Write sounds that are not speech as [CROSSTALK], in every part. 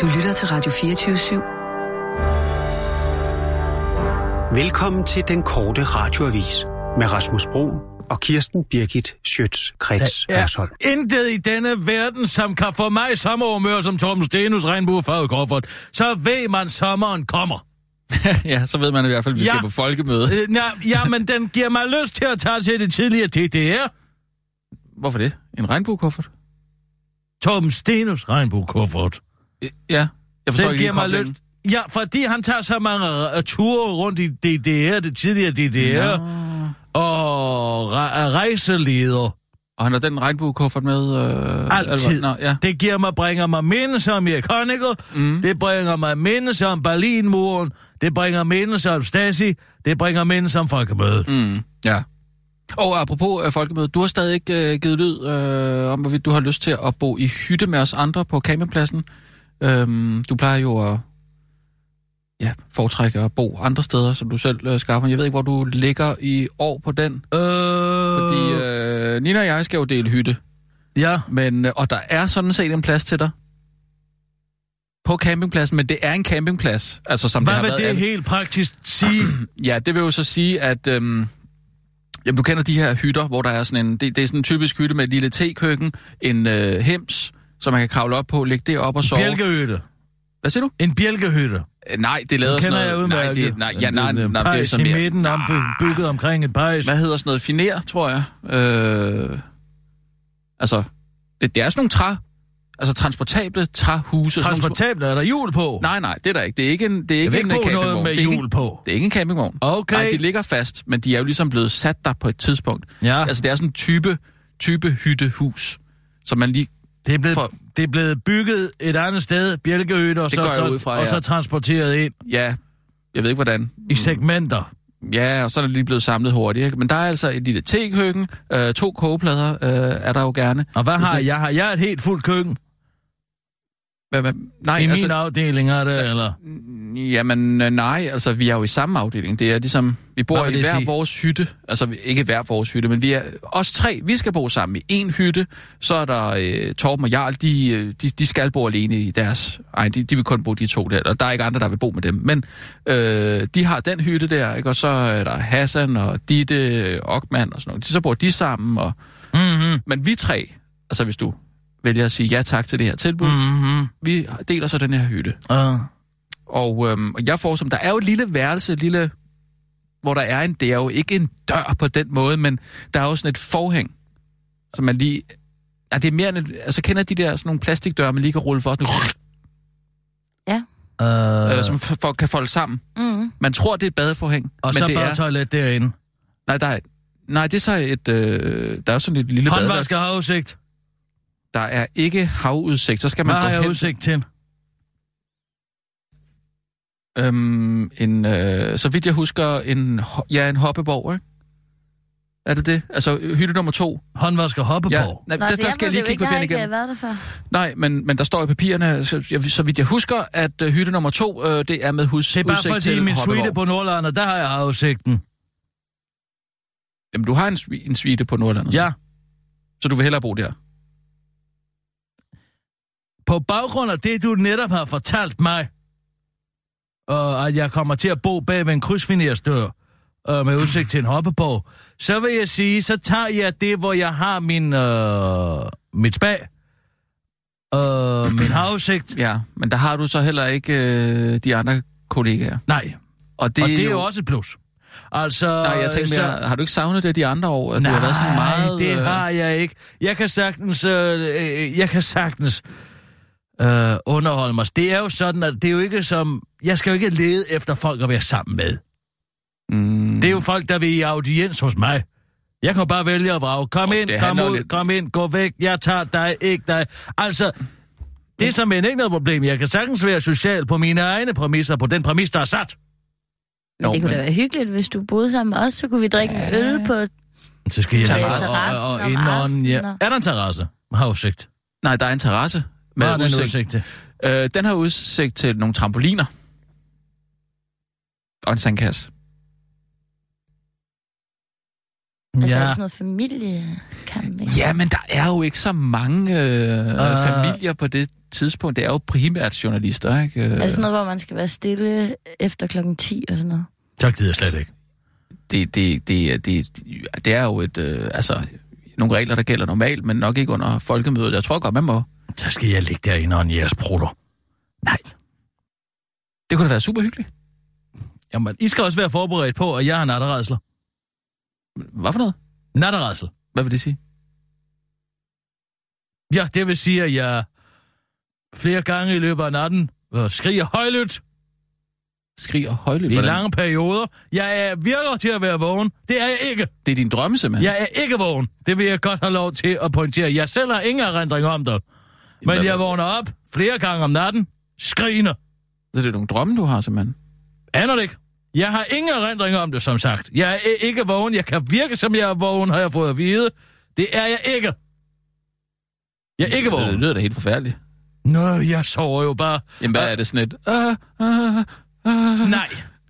Du lytter til Radio 24 /7. Velkommen til den korte radioavis med Rasmus Bro og Kirsten Birgit Schøtz-Krets ja, intet i denne verden, som kan få mig sommerhumør som Torben Stenus regnbuefarvet kuffert. Så ved man, sommeren kommer. [LAUGHS] ja, så ved man i hvert fald, at vi ja. skal på folkemøde. Øh, ja, ja, men den giver mig lyst til at tage til det tidligere DDR. Hvorfor det? En regnbuekuffert? Torben Stenus regnbuekuffert. Ja, jeg forstår den ikke giver mig lyst. Ja, fordi han tager så mange uh, ture rundt i DDR, det tidligere DDR, no. og re- rejseleder. Og han har den regnbuekuffert med? Øh, Altid. Nå, ja. Det giver mig, bringer mig mindelser om Erik Honecker. Mm. Det bringer mig mindelser om Berlinmuren. Det bringer mindelser om Stasi. Det bringer mindelser om folkemødet. Mm. Ja. Og apropos øh, folkemødet, du har stadig ikke øh, givet lyd øh, om, hvorvidt du har lyst til at bo i hytte med os andre på campingpladsen. Øhm, du plejer jo at ja, foretrække at bo andre steder, som du selv øh, skaffer. Jeg ved ikke, hvor du ligger i år på den. Øh... Fordi øh, Nina og jeg skal jo dele hytte. Ja. Men, øh, og der er sådan set en plads til dig. På campingpladsen, men det er en campingplads. Altså, som Hvad det vil har det været, helt praktisk sige? [CLEARS THROAT] ja, det vil jo så sige, at... Øhm, Jamen, du kender de her hytter, hvor der er sådan en... Det, det er sådan en typisk hytte med et lille tekøkken, en øh, hems, som man kan kravle op på, lægge det op og sove. Bjælkehytte. Hvad siger du? En bjælkehytte. Øh, nej, det lader sådan noget... Jeg nej, det, nej, ja, nej, nej, nej, det er sådan mere... i midten, om, bygget omkring et pejs. Hvad hedder sådan noget? Finer, tror jeg. Øh, altså, det, det er sådan nogle træ... Altså transportable træhuse. Transportable? Er der hjul på? Nej, nej, det er der ikke. Det er ikke en, det er ikke en campingvogn. noget med hjul på. Det er ikke en campingvogn. Okay. Nej, de ligger fast, men de er jo ligesom blevet sat der på et tidspunkt. Ja. Altså, det er sådan en type, type hyttehus, som man lige det er, blevet, for... det er blevet bygget et andet sted, bjælkehytter, og, så, fra, ja. og så transporteret ind. Ja, jeg ved ikke hvordan. I segmenter. Ja, og så er det lige blevet samlet hurtigt. Ikke? Men der er altså et lille tekøkken, øh, to kogeplader øh, er der jo gerne. Og hvad har jeg? Har jeg et helt fuldt køkken? Hvad, hvad? Nej, I altså, min afdeling er det, eller? Jamen nej, altså vi er jo i samme afdeling. Det er ligesom, vi bor i hver sige? vores hytte. Altså ikke hver vores hytte, men vi er os tre, vi skal bo sammen i en hytte. Så er der øh, Torben og Jarl, de, de, de skal bo alene i deres egen, de, de vil kun bo de to der. Og der er ikke andre, der vil bo med dem. Men øh, de har den hytte der, ikke? og så er der Hassan og Ditte, Ockmann og sådan noget. Så bor de sammen. Og... Mm-hmm. Men vi tre, altså hvis du vælger at sige ja tak til det her tilbud. Mm-hmm. Vi deler så den her hytte. Uh. Og øhm, jeg får som, der er jo et lille værelse, et lille, hvor der er en, det er jo ikke en dør på den måde, men der er jo sådan et forhæng, som man lige, ja, det er mere end, altså kender de der sådan nogle plastikdøre, man lige kan rulle for, sådan, ja. Øh, som for, kan folde sammen. Mm. Man tror, det er et badeforhæng. Og men så det er, toilet derinde. Nej, der er, nej, det er så et, øh, der er sådan et lille badeværelse. Håndvask og havudsigt. Der er ikke havudsigt, så skal man Hvad gå har jeg hen... udsigt til? Øhm, en, øh, så vidt jeg husker, en, ja, en hoppeborg, ikke? Er det det? Altså, hytte nummer to. Håndvask og hoppeborg? Ja, nej, Nå, der, der skal jeg lige kigge igennem. igennem. Jeg har ikke været der før. Nej, men, men der står i papirerne, så, jeg, så vidt jeg husker, at uh, hytte nummer to, uh, det er med hus, Det er bare udsigt fordi min Hoppeborg. suite på Nordlandet, der har jeg udsigten. Jamen, du har en, en suite på Nordlandet. Ja. Så du vil hellere bo der? På baggrund af det, du netop har fortalt mig, og at jeg kommer til at bo bag ved en krydsfinersdør øh, med udsigt til en hoppeborg, så vil jeg sige, så tager jeg det, hvor jeg har min, øh, mit spag, øh, min [CLEARS THROAT] havudsigt. Ja, men der har du så heller ikke øh, de andre kollegaer. Nej, Og det, og det er jo også et plus. Altså, Nej, jeg tænker så... mere, har du ikke savnet det de andre år? At Nej, du har været sådan meget, det øh, har jeg ikke. Jeg kan sagtens, øh, øh, jeg kan sagtens øh, underholde mig. Det er jo sådan, at det er jo ikke som... Jeg skal jo ikke lede efter folk at være sammen med. Mm, Det er jo folk, der vil i audiens hos mig. Jeg kan bare vælge at vrage. Kom Åh, ind, kom ud, lidt- kom ind, gå væk. Jeg tager dig, ikke dig. Altså, det er som ikke noget problem. Jeg kan sagtens være social på mine egne præmisser, på den præmis, der er sat. Men det kunne da være hyggeligt, hvis du boede sammen med os, så kunne vi drikke en øl på... Så skal jeg Terrasse. og, og, og, Terrassen indånden, ja. Er der en terrasse? Har udsigt. Nej, der er en terrasse Hvad med har den udsigt. udsigt til? Øh, den har udsigt til nogle trampoliner. Og en sandkasse. Altså Ja. sådan noget familie handling. Ja, men der er jo ikke så mange øh, uh... familier på det tidspunkt. Det er jo primært journalister, ikke? Er det sådan noget, hvor man skal være stille efter klokken 10 eller sådan noget? Så gider jeg slet ikke. Det, det, det, det, det er jo et, øh, altså, nogle regler, der gælder normalt, men nok ikke under folkemødet. Jeg tror godt, man må. Så skal jeg ligge derinde og jeres prutter. Nej. Det kunne da være super hyggeligt. Jamen, I skal også være forberedt på, at jeg har natteredsler. Hvad for noget? Natteredsel. Hvad vil det sige? Ja, det vil sige, at jeg flere gange i løbet af natten øh, skriger højlydt Skriger højlydt? i Hvordan? lange perioder. Jeg er, virker til at være vågen. Det er jeg ikke. Det er din drømme, simpelthen? Jeg er ikke vågen. Det vil jeg godt have lov til at pointere. Jeg selv har ingen erindring om det. Men jeg vågner op flere gange om natten, skriner. Så det er nogle drømme, du har, simpelthen? Aner det ikke? Jeg har ingen erindring om det, som sagt. Jeg er ikke vågen. Jeg kan virke, som jeg er vågen, har jeg fået at vide. Det er jeg ikke. Jeg er ikke Det vågen. lyder da helt forfærdeligt. Nå, jeg sover jo bare. Jamen, hvad er det sådan et... Uh, uh, uh. Nej,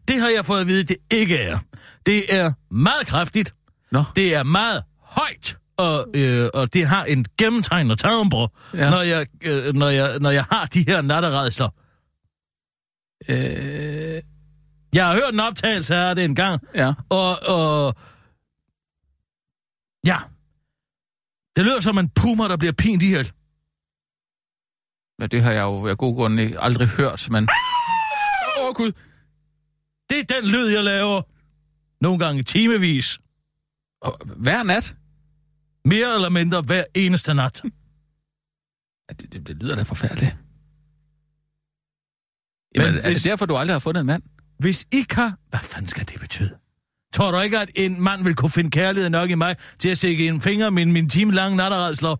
det har jeg fået at vide, det ikke er. Det er meget kraftigt. Nå. Det er meget højt. Og, øh, og det har en gennemtegnet timbre, Ja. når, jeg, øh, når, jeg, når jeg har de her natteredsler. Øh, Jeg har hørt en optagelse af det en gang, ja. og, og... Ja. Det lyder som en puma, der bliver pint ihjel. ja, det har jeg jo af god grund aldrig hørt, men... Åh, oh, Gud. Det er den lyd, jeg laver. Nogle gange timevis. Og Hver nat? Mere eller mindre hver eneste nat. Ja, det, det, det lyder da forfærdeligt. Jamen, Men er hvis- det derfor, du aldrig har fundet en mand? Hvis I kan... Hvad fanden skal det betyde? Tror du ikke, at en mand vil kunne finde kærlighed nok i mig til at sætte en finger min, min time lange natteredsler?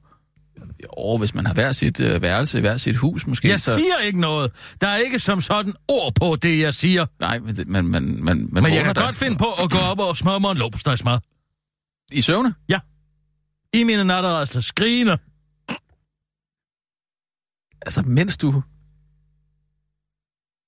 Jo, hvis man har hver sit øh, værelse, hver sit hus, måske. Jeg så... siger ikke noget. Der er ikke som sådan ord på det, jeg siger. Nej, men, det- men, men, men, men, jeg kan godt finde på at gå op og smøre mig en lobstegsmad. I søvne? I mine natteredsler skrigende. Altså, mens du...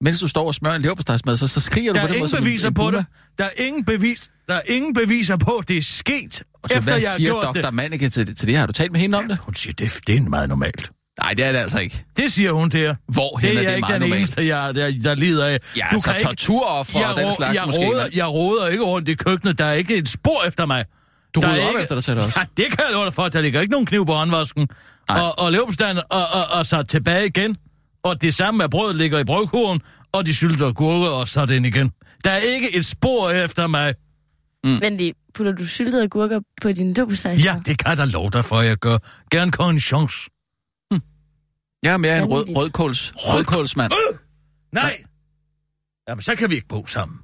Mens du står og smører en leverpostejsmad, så, så skriger Der du er på den måde som en- beviser en på puma. det. Der er ingen bevis. Der er ingen beviser på, at det er sket, Og så efter hvad jeg har gjort Dr. det. Manneke til, til det? Har du talt med hende om det? Hun siger, det, det er meget normalt. Nej, det er det altså ikke. Det siger hun jer. Hvor Det er er det ikke meget den normalt? eneste, jeg, der, der lider af. Ja, du altså torturoffer og den slags jeg måske. Råder, jeg råder ikke rundt i køkkenet. Der er ikke et spor efter mig. Du Der er rydder op ikke- efter dig selv også. [LAUGHS] Ja, det kan jeg love dig for. Der ligger ikke nogen kniv på håndvasken. Nej. Og, og leverpostejen, og, og, og, så tilbage igen. Og det samme med brødet ligger i brødkurven, og de sylter gurker, og så den igen. Der er ikke et spor efter mig. Mm. Vent lige, putter du syltede agurker på din dåbsejs? Ja, det kan jeg da love dig for, at jeg gør. Gerne kun en chance. Jeg er mere en rød, rødkåls, rødkålsmand. Nej! Jamen, så kan vi ikke bo sammen.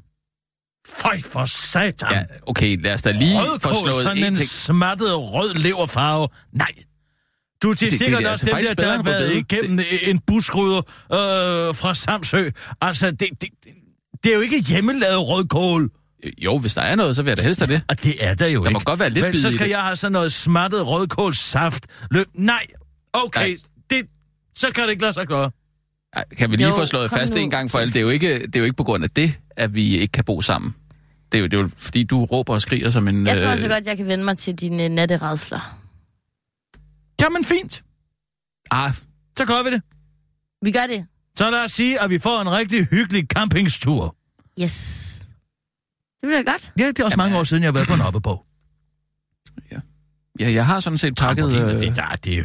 Føj for satan. Ja, okay, lad os da lige få Rødkål, slået sådan en en ting. smattet rød leverfarve. Nej. Du er til Det- det- sikkert det er også altså dem der, der har været igennem en buskrydder øh, fra Samsø. Altså, det, det, det er jo ikke hjemmelavet rødkål. Jo, hvis der er noget, så vil jeg da helst have det. Og det er der jo Der ikke. må godt være lidt Men så skal det. jeg have sådan noget smattet rødkålssaft. Løb. Nej. Okay, Nej. Det, så kan det ikke lade sig gøre. Ej, Kan vi lige Jo, få slået fast nu. en gang for alle? Det er, jo ikke, det er jo ikke på grund af det, at vi ikke kan bo sammen. Det er jo, det er jo fordi, du råber og skriger som en... Jeg tror øh, også godt, jeg kan vende mig til dine natteredsler. Jamen fint. Ah, Så gør vi det. Vi gør det. Så lad os sige, at vi får en rigtig hyggelig campingstur. Yes. Det bliver godt. Ja, det er også mange år siden, jeg har været på en oppebog. ja, jeg har sådan set pakket... Trampolin, Øh, det, der, det er jo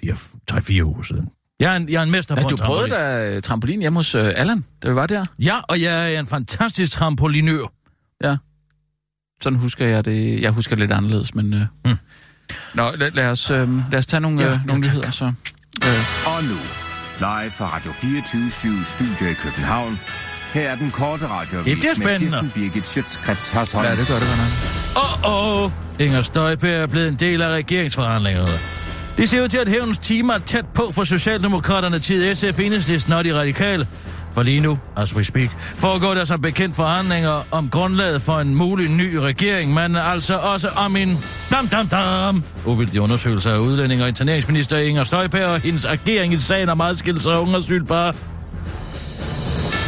fire, tre, fire uger siden. Jeg er en, jeg er en mester ja, på du en prøvede trampolin. da trampolin hjemme hos øh, Allan, da vi var der. Ja, og jeg er en fantastisk trampolinør. Ja. Sådan husker jeg det. Jeg husker det lidt anderledes, men... Øh... Mm. Nå, lad, lad, os, øh, lad os tage nogle, Ja, øh, nogle nyheder, så... Øh, Og nu, live fra Radio 24 Studio i København. Her er den korte radioavis Det bliver spændende. med Kirsten Birgit Schøtzgrads Hasholm. ja, det gør det godt nok. Åh, åh, Inger Støjberg er blevet en del af regeringsforhandlingerne. Det ser ud til, at hævnens timer er tæt på for Socialdemokraterne, tid SF, Enhedslisten og de radikale. For lige nu, as we speak, foregår der som altså bekendt forhandlinger om grundlaget for en mulig ny regering, men altså også om en dam dam dam uvildig undersøgelse af udlænding og interneringsminister Inger Støjberg og hendes agering i sagen om adskillelse af unge asylpar.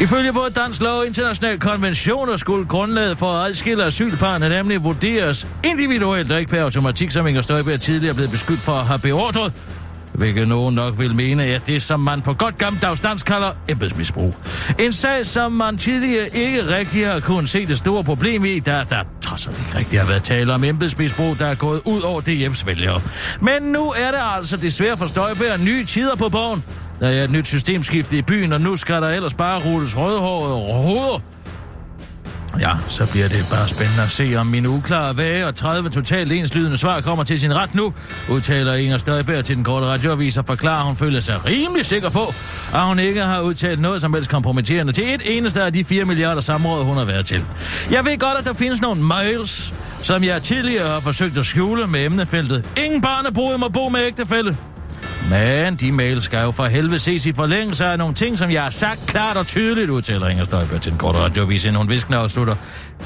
Ifølge både dansk lov og international konventioner skulle grundlaget for at adskille asylparne nemlig vurderes individuelt og ikke per automatik, som Inger Støjberg tidligere blevet beskyldt for at have beordret. Hvilket nogen nok vil mene, at det, som man på godt gammeldags dansk kalder embedsmisbrug. En sag, som man tidligere ikke rigtig har kunnet se det store problem i, da der trods alt ikke rigtig har været tale om embedsmisbrug, der er gået ud over DF's vælgere. Men nu er det altså desværre for Støjberg nye tider på bogen. Der er et nyt systemskifte i byen, og nu skal der ellers bare rulles rødhårede hoveder. Ja, så bliver det bare spændende at se, om mine uklare vage og 30 totalt enslydende svar kommer til sin ret nu, udtaler Inger Støjberg til den korte radioavis og forklarer, at hun føler sig rimelig sikker på, at hun ikke har udtalt noget som helst kompromitterende til et eneste af de 4 milliarder samråd, hun har været til. Jeg ved godt, at der findes nogle mails, som jeg tidligere har forsøgt at skjule med emnefeltet. Ingen barnebrud må bo med ægtefælde. Men de mails skal jo for helvede ses i forlængelse af nogle ting, som jeg har sagt klart og tydeligt, udtaler Inger Støjberg til en kort radiovis, inden hun viskende afslutter.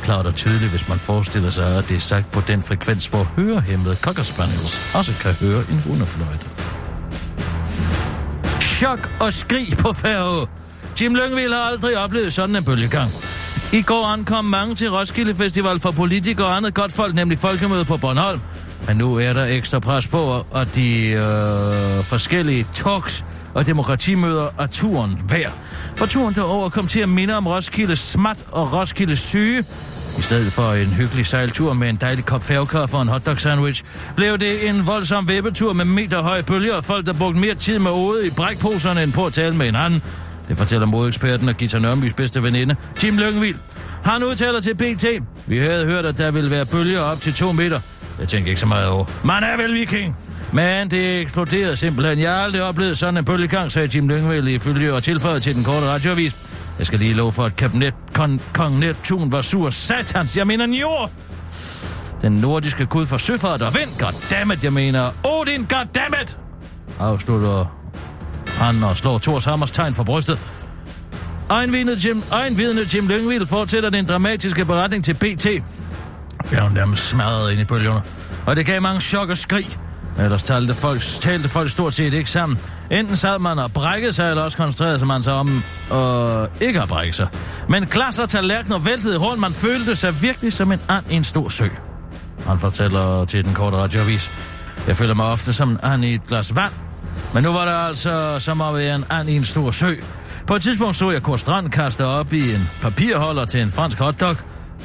Klart og tydeligt, hvis man forestiller sig, at det er sagt på den frekvens, hvor hørehæmmede Cocker Spaniels også kan høre en hundefløjte. Chok og skrig på færge. Jim Lyngvild har aldrig oplevet sådan en bølgegang. I går ankom mange til Roskilde Festival for politikere og andet godt folk, nemlig folkemøde på Bornholm. Men nu er der ekstra pres på, og de øh, forskellige talks og demokratimøder er turen værd. For turen derover kom til at minde om Roskilde Smat og Roskilde Syge. I stedet for en hyggelig sejltur med en dejlig kop færgekaffe og en hotdog sandwich, blev det en voldsom vippetur med meterhøje bølger og folk, der brugte mere tid med ode i brækposerne end på at tale med hinanden. Det fortæller modeksperten og Gita Nørnbys bedste veninde, Jim Lyngvild. Han udtaler til BT. Vi havde hørt, at der ville være bølger op til 2 meter. Jeg tænkte ikke så meget over. Man er vel viking. Men det eksploderede simpelthen. Jeg har aldrig oplevet sådan en bølgegang, sagde Jim Lyngvild ifølge og tilføjet til den korte radioavis. Jeg skal lige love for, at kabinet kon, kong Neptun var sur satans. Jeg mener jord. Den nordiske gud for søfart og vind. Goddammit, jeg mener. Odin, goddammit! Afslutter han og slår Thors Hammers tegn for brystet. Egenvidende Jim, egenvidende Jim Lyngvild fortsætter den dramatiske beretning til BT. Færgen nærmest smadret ind i bølgerne. Og det gav mange chok og skrig. Ellers talte folk, talte folk stort set ikke sammen. Enten sad man og brækkede sig, eller også koncentrerede man sig om og ikke at brække sig. Men glas og tallerkener væltede rundt. Man følte sig virkelig som en and i en stor sø. Han fortæller til den korte radioavis. Jeg føler mig ofte som en and i et glas vand. Men nu var det altså som at være en and i en stor sø. På et tidspunkt så jeg Kurt Strand kaste op i en papirholder til en fransk hotdog,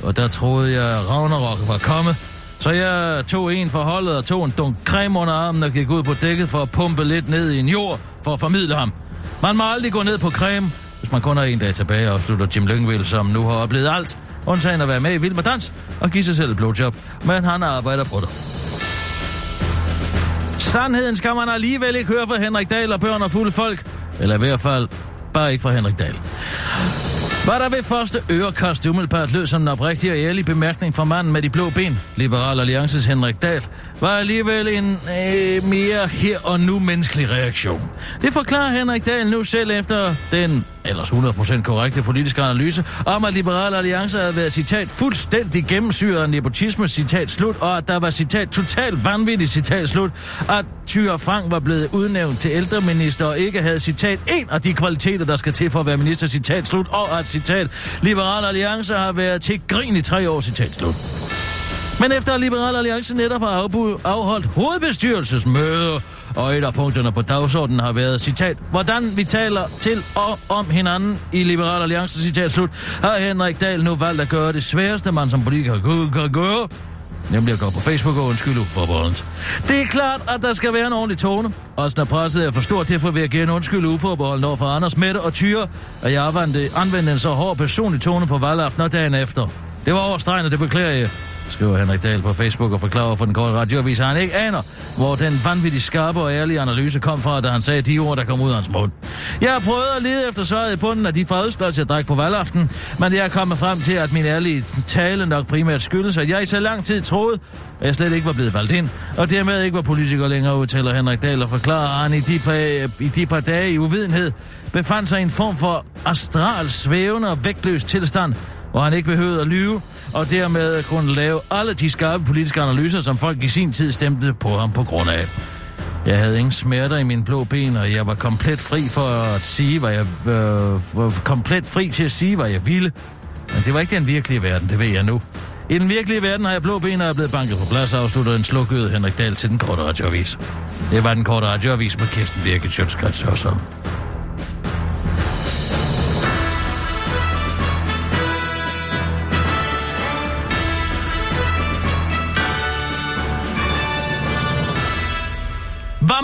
og der troede jeg, at Ragnarok var kommet. Så jeg tog en for holdet og tog en dunk creme under armen og gik ud på dækket for at pumpe lidt ned i en jord for at formidle ham. Man må aldrig gå ned på creme, hvis man kun har en dag tilbage, afslutter Jim Lyngvild, som nu har oplevet alt. Undtagen at være med i Vild med Dans og give sig selv et blowjob. Men han arbejder på det. Sandheden skal man alligevel ikke høre fra Henrik Dahl og børn og fulde folk. Eller i hvert fald bare ikke fra Henrik Dahl. Var der ved første ørekast umiddelbart lød som en oprigtig og ærlig bemærkning fra manden med de blå ben, Liberal Alliances Henrik Dahl, var alligevel en øh, mere her og nu menneskelig reaktion. Det forklarer Henrik Dahl nu selv efter den ellers 100% korrekte politiske analyse, om at Liberal Alliance havde været citat fuldstændig gennemsyret af nepotisme, citat slut, og at der var citat totalt vanvittigt, citat slut, at Thyre Frank var blevet udnævnt til ældreminister og ikke havde citat en af de kvaliteter, der skal til for at være minister, citat slut, og at citat Liberal Alliance har været til grin i tre år, citat slut. Men efter Liberal Alliance netop har afholdt hovedbestyrelsesmøder, og et af punkterne på dagsordenen har været, citat, hvordan vi taler til og om hinanden i Liberal Alliance, citat slut, har Henrik Dahl nu valgt at gøre det sværeste, man som politiker kan gøre, nemlig at gå på Facebook og undskylde uforbeholdent. Det er klart, at der skal være en ordentlig tone. Også når presset er for stort, derfor vil jeg gerne undskylde uforbeholdent over for Anders Mette og Tyre, at jeg anvendte, anvendte en så hård personlig tone på valgaften og dagen efter. Det var overstregende, det beklager jeg skriver Henrik Dahl på Facebook og forklarer for den korte radioavis, at han ikke aner, hvor den vanvittigt skarpe og ærlige analyse kom fra, da han sagde de ord, der kom ud af hans mund. Jeg har prøvet at lede efter svaret i bunden af de fadelsglas, jeg drak på valgaften, men jeg er kommet frem til, at min ærlige tale nok primært skyldes, at jeg i så lang tid troede, at jeg slet ikke var blevet valgt ind, og dermed ikke var politiker længere, udtaler Henrik Dahl og forklarer, at han i de par, i de par dage i uvidenhed befandt sig i en form for astral svævende og vægtløs tilstand, hvor han ikke behøvede at lyve, og dermed kunne lave alle de skarpe politiske analyser, som folk i sin tid stemte på ham på grund af. Jeg havde ingen smerter i mine blå ben, og jeg var komplet fri for at sige, hvad jeg... Øh, var komplet fri til at sige, hvad jeg ville. Men det var ikke den virkelige verden, det ved jeg nu. I den virkelige verden har jeg blå ben, og er blevet banket på plads, afslutter en slukød Henrik Dahl til den korte radioavis. Det var den korte radioavis med Kirsten Birke Sjøtskrets og sådan.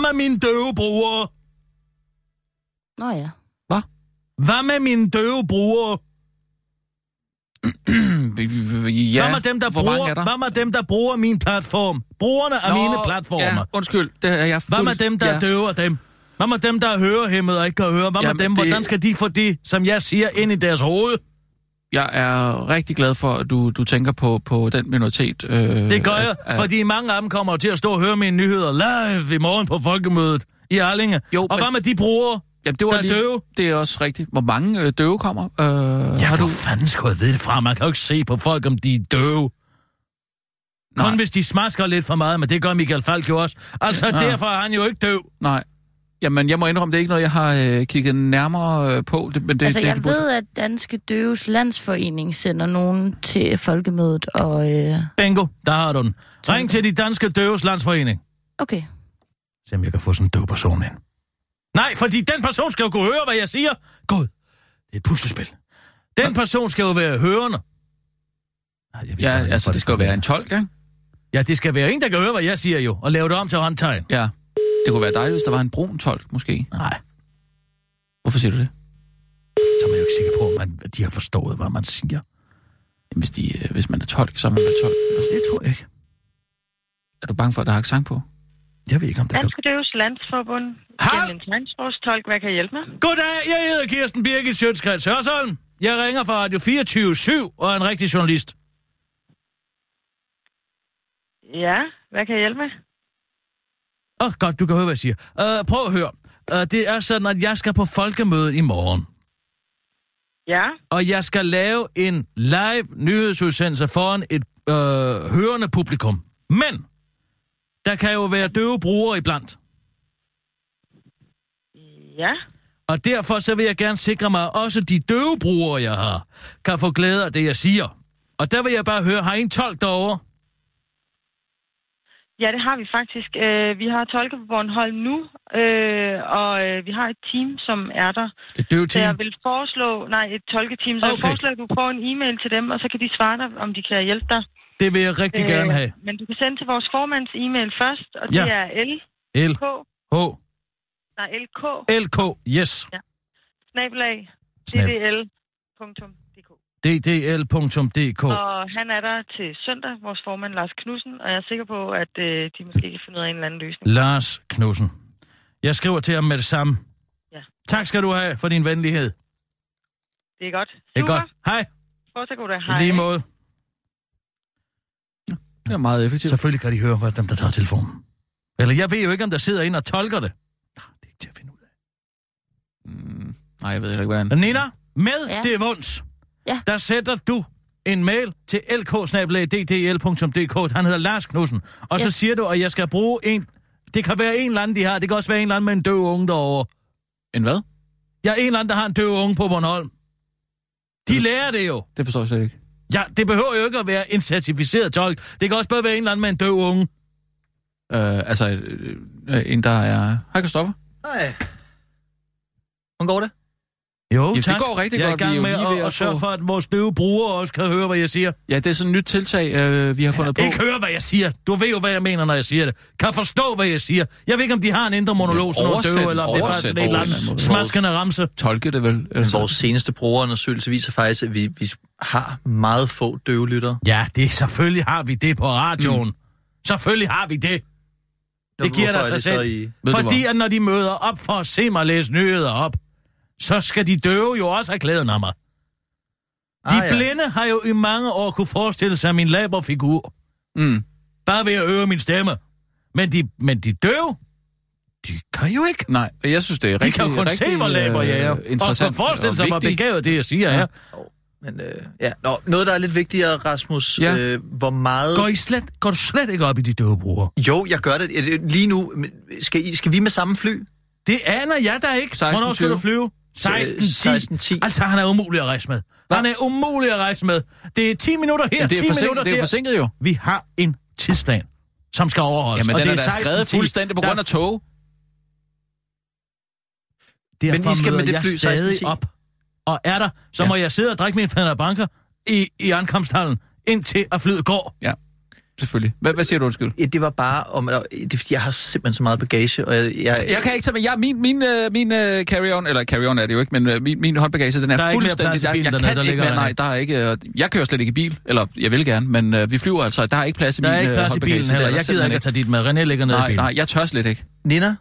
Med mine døve brugere? Nå ja. Hvad med mine døve brugere? [CLEARS THROAT] ja, hvad med dem, der bruger, er der? hvad med dem, der bruger min platform? Brugerne af Nå, mine platformer. Ja, undskyld, det er jeg Hvad med dem, der ja. døver dem? Hvad med dem, der er hørehæmmede og ikke kan høre? Hvad Jamen, med dem? det- Hvordan skal de få det, som jeg siger, ind i deres hoved? Jeg er rigtig glad for, at du, du tænker på, på den minoritet. Øh, Det gør jeg, at- fordi mange af dem kommer til at stå og høre mine nyheder live i morgen på folkemødet i Arlinge. Jo, og men- hvad med de brugere, Jamen, det var der er lige, døve? Det er også rigtigt. Hvor mange øh, døve kommer? Øh, Ja, har du... fanden skulle jeg vide det fra? Man kan jo ikke se på folk, om de er døve. Kun Nej. hvis de smasker lidt for meget, men det gør Michael Falk jo også. Altså, Ja. derfor er han jo ikke døv. Nej. Jamen, jeg må indrømme, det er ikke noget, jeg har øh, kigget nærmere øh, på. Det, men det, Altså, det, jeg det ved, at Danske Døves Landsforening sender nogen til folkemødet, og... Øh, Bingo, der har du den. Ring til de danske døves landsforening. okay. Se om jeg kan få sådan en døv person ind. Nej, fordi den person skal jo kunne høre, hvad jeg siger. Gud, det er et puslespil. Den person skal jo være hørende. Nej, jeg ved Ja, ikke, altså, det skal jo være en tolk, ikke? Ja, det skal være en, der kan høre, hvad jeg siger jo, og lave det om til håndtegn. Ja. Det kunne være dejligt, hvis der var en brun tolk, måske. Nej, Hvorfor siger du det? så er man jo ikke sikker på, at, man, at de har forstået, hvad man siger. Jamen, hvis, de, øh, hvis man er tolk, så er man vel tolk. Altså, det tror jeg ikke. Er du bange for, at der er accent på? Jeg ved ikke, om det kan... Danske Døves Landsforbund. Hej! Jamen, tegnsprogstolk, hvad kan jeg hjælpe med? Goddag, jeg hedder Kirsten Birgit Sjøtskreds Hørsholm. Jeg ringer fra Radio 24 og er en rigtig journalist. Ja, hvad kan jeg hjælpe med? Åh, oh, godt, du kan høre, hvad jeg siger. Uh, prøv at høre. Uh, det er sådan, at jeg skal på folkemøde i morgen. Ja, Og jeg skal lave en live nyhedsudsendelse foran et øh, hørende publikum. Men, der kan jo være døve brugere iblandt. ja. Og derfor så vil jeg gerne sikre mig, at også de døve brugere, jeg har, kan få glæde af det, jeg siger. Og der vil jeg bare høre, har I en tolk derovre? Ja, det har vi faktisk. Øh, vi har tolke på Bornholm nu, øh, og øh, vi har et team, som er der. Et døve Så jeg vil foreslå, nej, et tolketeam, så okay. jeg foreslår, at du får en e-mail til dem, og så kan de svare dig, om de kan hjælpe dig. Det vil jeg rigtig øh, gerne have. Men du kan sende til vores formands e-mail først, og det Ja. er lk, L, H, nej, lk, L, K, yes. snabelag, Snab. ddl.dk. ddl.dk. Og han er der til søndag, vores formand Lars Knudsen, og jeg er sikker på, at øh, de måske kan finde ud af en eller anden løsning. Lars Knudsen. Jeg skriver til ham med det samme. Ja. Tak skal du have for din venlighed. Det er godt. Det er Super. godt. Hej. Fortsæt god dag. I Hej. lige måde. Det er meget effektivt. Selvfølgelig kan de høre, hvad dem, der tager telefonen. Eller jeg ved jo ikke, om der sidder en og tolker det. Nå, det er ikke til at finde ud af. Mm, nej, jeg ved ikke, hvordan. Nina, med ja. Det vunds, Ja. der sætter du en mail til lk-ddl.dk. Han hedder Lars Knudsen. Og så Yes. siger du, at jeg skal bruge en... Det kan være en eller anden, de har. Det kan også være en eller anden med en døv unge derovre. En hvad? Jeg er en eller anden, der har en døv unge på Bornholm. De lærer det jo. Det forstår jeg slet ikke. Ja, det behøver jo ikke at være en certificeret tolk. Det kan også bare være en eller anden med en døv unge. Øh, altså, øh, øh, en, der er... Hej, Kristoffer. Nej. Hvordan går det? Jo, Jamen, det tak. går rigtig jeg er godt. i gang Vi er jo med lige at, at, sørge for, at vores døve brugere også kan høre, hvad jeg siger. Ja, det er sådan et nyt tiltag, øh, vi har fundet på. Ikke høre, hvad jeg siger. Du ved jo, hvad jeg mener, når jeg siger det. Kan forstå, hvad jeg siger. Jeg ved ikke, om de har en indre monolog, sådan nogle oversæt- døve, eller om det er bare sådan en eller vores- smaskende ramse. Tolke det vel. Altså, vores seneste brugerundersøgelse viser faktisk, at vi, vi har meget få døve lyttere. Ja, det selvfølgelig har vi det på radioen. Mm. Selvfølgelig har vi det. Det giver er sig det selv. I... Fordi at når de møder op for at se mig læse nyheder op, så skal de døve jo også have glæden af mig. De Ah, ja. blinde har jo i mange år kunne forestille sig min laberfigur. mm. Bare ved at høre min stemme. Men de, men de døve, de kan jo ikke. Nej, jeg synes, det er De rigtig, kan jo kun rigtig, se, hvor laber jeg er. øh, Og kan forestille sig, hvor begavet det, jeg siger Ja. her. Men øh, ja, Nå, noget, der er lidt vigtigere, Rasmus. Ja. Øh, hvor meget... Går, I slet, går du slet ikke op i de døvebruger? Jo, jeg gør det. Øh, Lige nu, skal, I, skal vi med samme fly? Det aner jeg da ikke. Hvornår skal 16.20? du flyve? 16.10. 16.10. Altså, han er umulig at rejse med. Han er umulig at rejse med. Det er 10 minutter her, Jamen, det 10 er, forsinket, minutter det er der. forsinket jo. Vi har en tidsplan, som skal overholdes. Jamen, og den er det da skrevet 16.10. fuldstændig på Der- grund af tog. Derfor Men I skal med det fly stadig 16.10. op. Og er der, så Ja. må jeg sidde og drikke min Fanta Banker i, i ankomsthallen, indtil at flyet går. Ja, selvfølgelig. Hvad, hvad siger du, undskyld? Ja, det var bare om... Det er fordi, jeg har simpelthen så meget bagage, og jeg... jeg, Jeg kan ikke tage med. Jeg, min min, øh, min øh, carry-on, eller carry-on er det jo ikke, men øh, min, min håndbagage, den er, Der er ikke mere fuldstændig... plads i jeg, bilen jeg dernede, kan der ikke mere, der nej, der er ikke... Øh, jeg kører slet ikke i bil, eller jeg vil gerne, men øh, vi flyver altså. Der er ikke plads i Der min er ikke plads i håndbagage. bilen det er heller. der Jeg gider ikke at tage dit med. René ligger nede i Nej, bilen. nej, jeg tør slet ikke. Nina?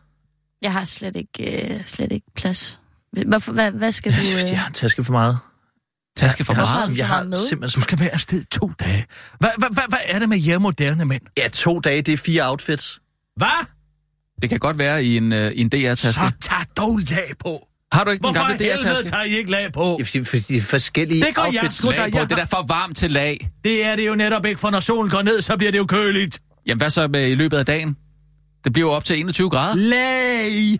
Jeg har slet ikke, øh, slet ikke plads. Hvorfor, hvad, hvad skal du... det Øh... jeg har en taske for meget. Taske for jeg meget. Har, jeg har Med? simpelthen... Du skal være afsted to dage. Hvad, hvad, hvad, hvad er det med jer moderne mænd? Ja, to dage, det er fire outfits. Hvad? Det kan godt være i en, øh, i en DR-taske. Så tag dog lag på. Har du ikke den Hvorfor gamle i helvede DR-taske? tager I ikke lag på? Fordi, fordi det er forskellige Det jeg outfits. da. Lag på, jeg det er da for varmt til lag. Det er det jo netop ikke, for når solen går ned, så bliver det jo køligt. Jamen, hvad så med i løbet af dagen? Det bliver jo op til 21 grader. Lag!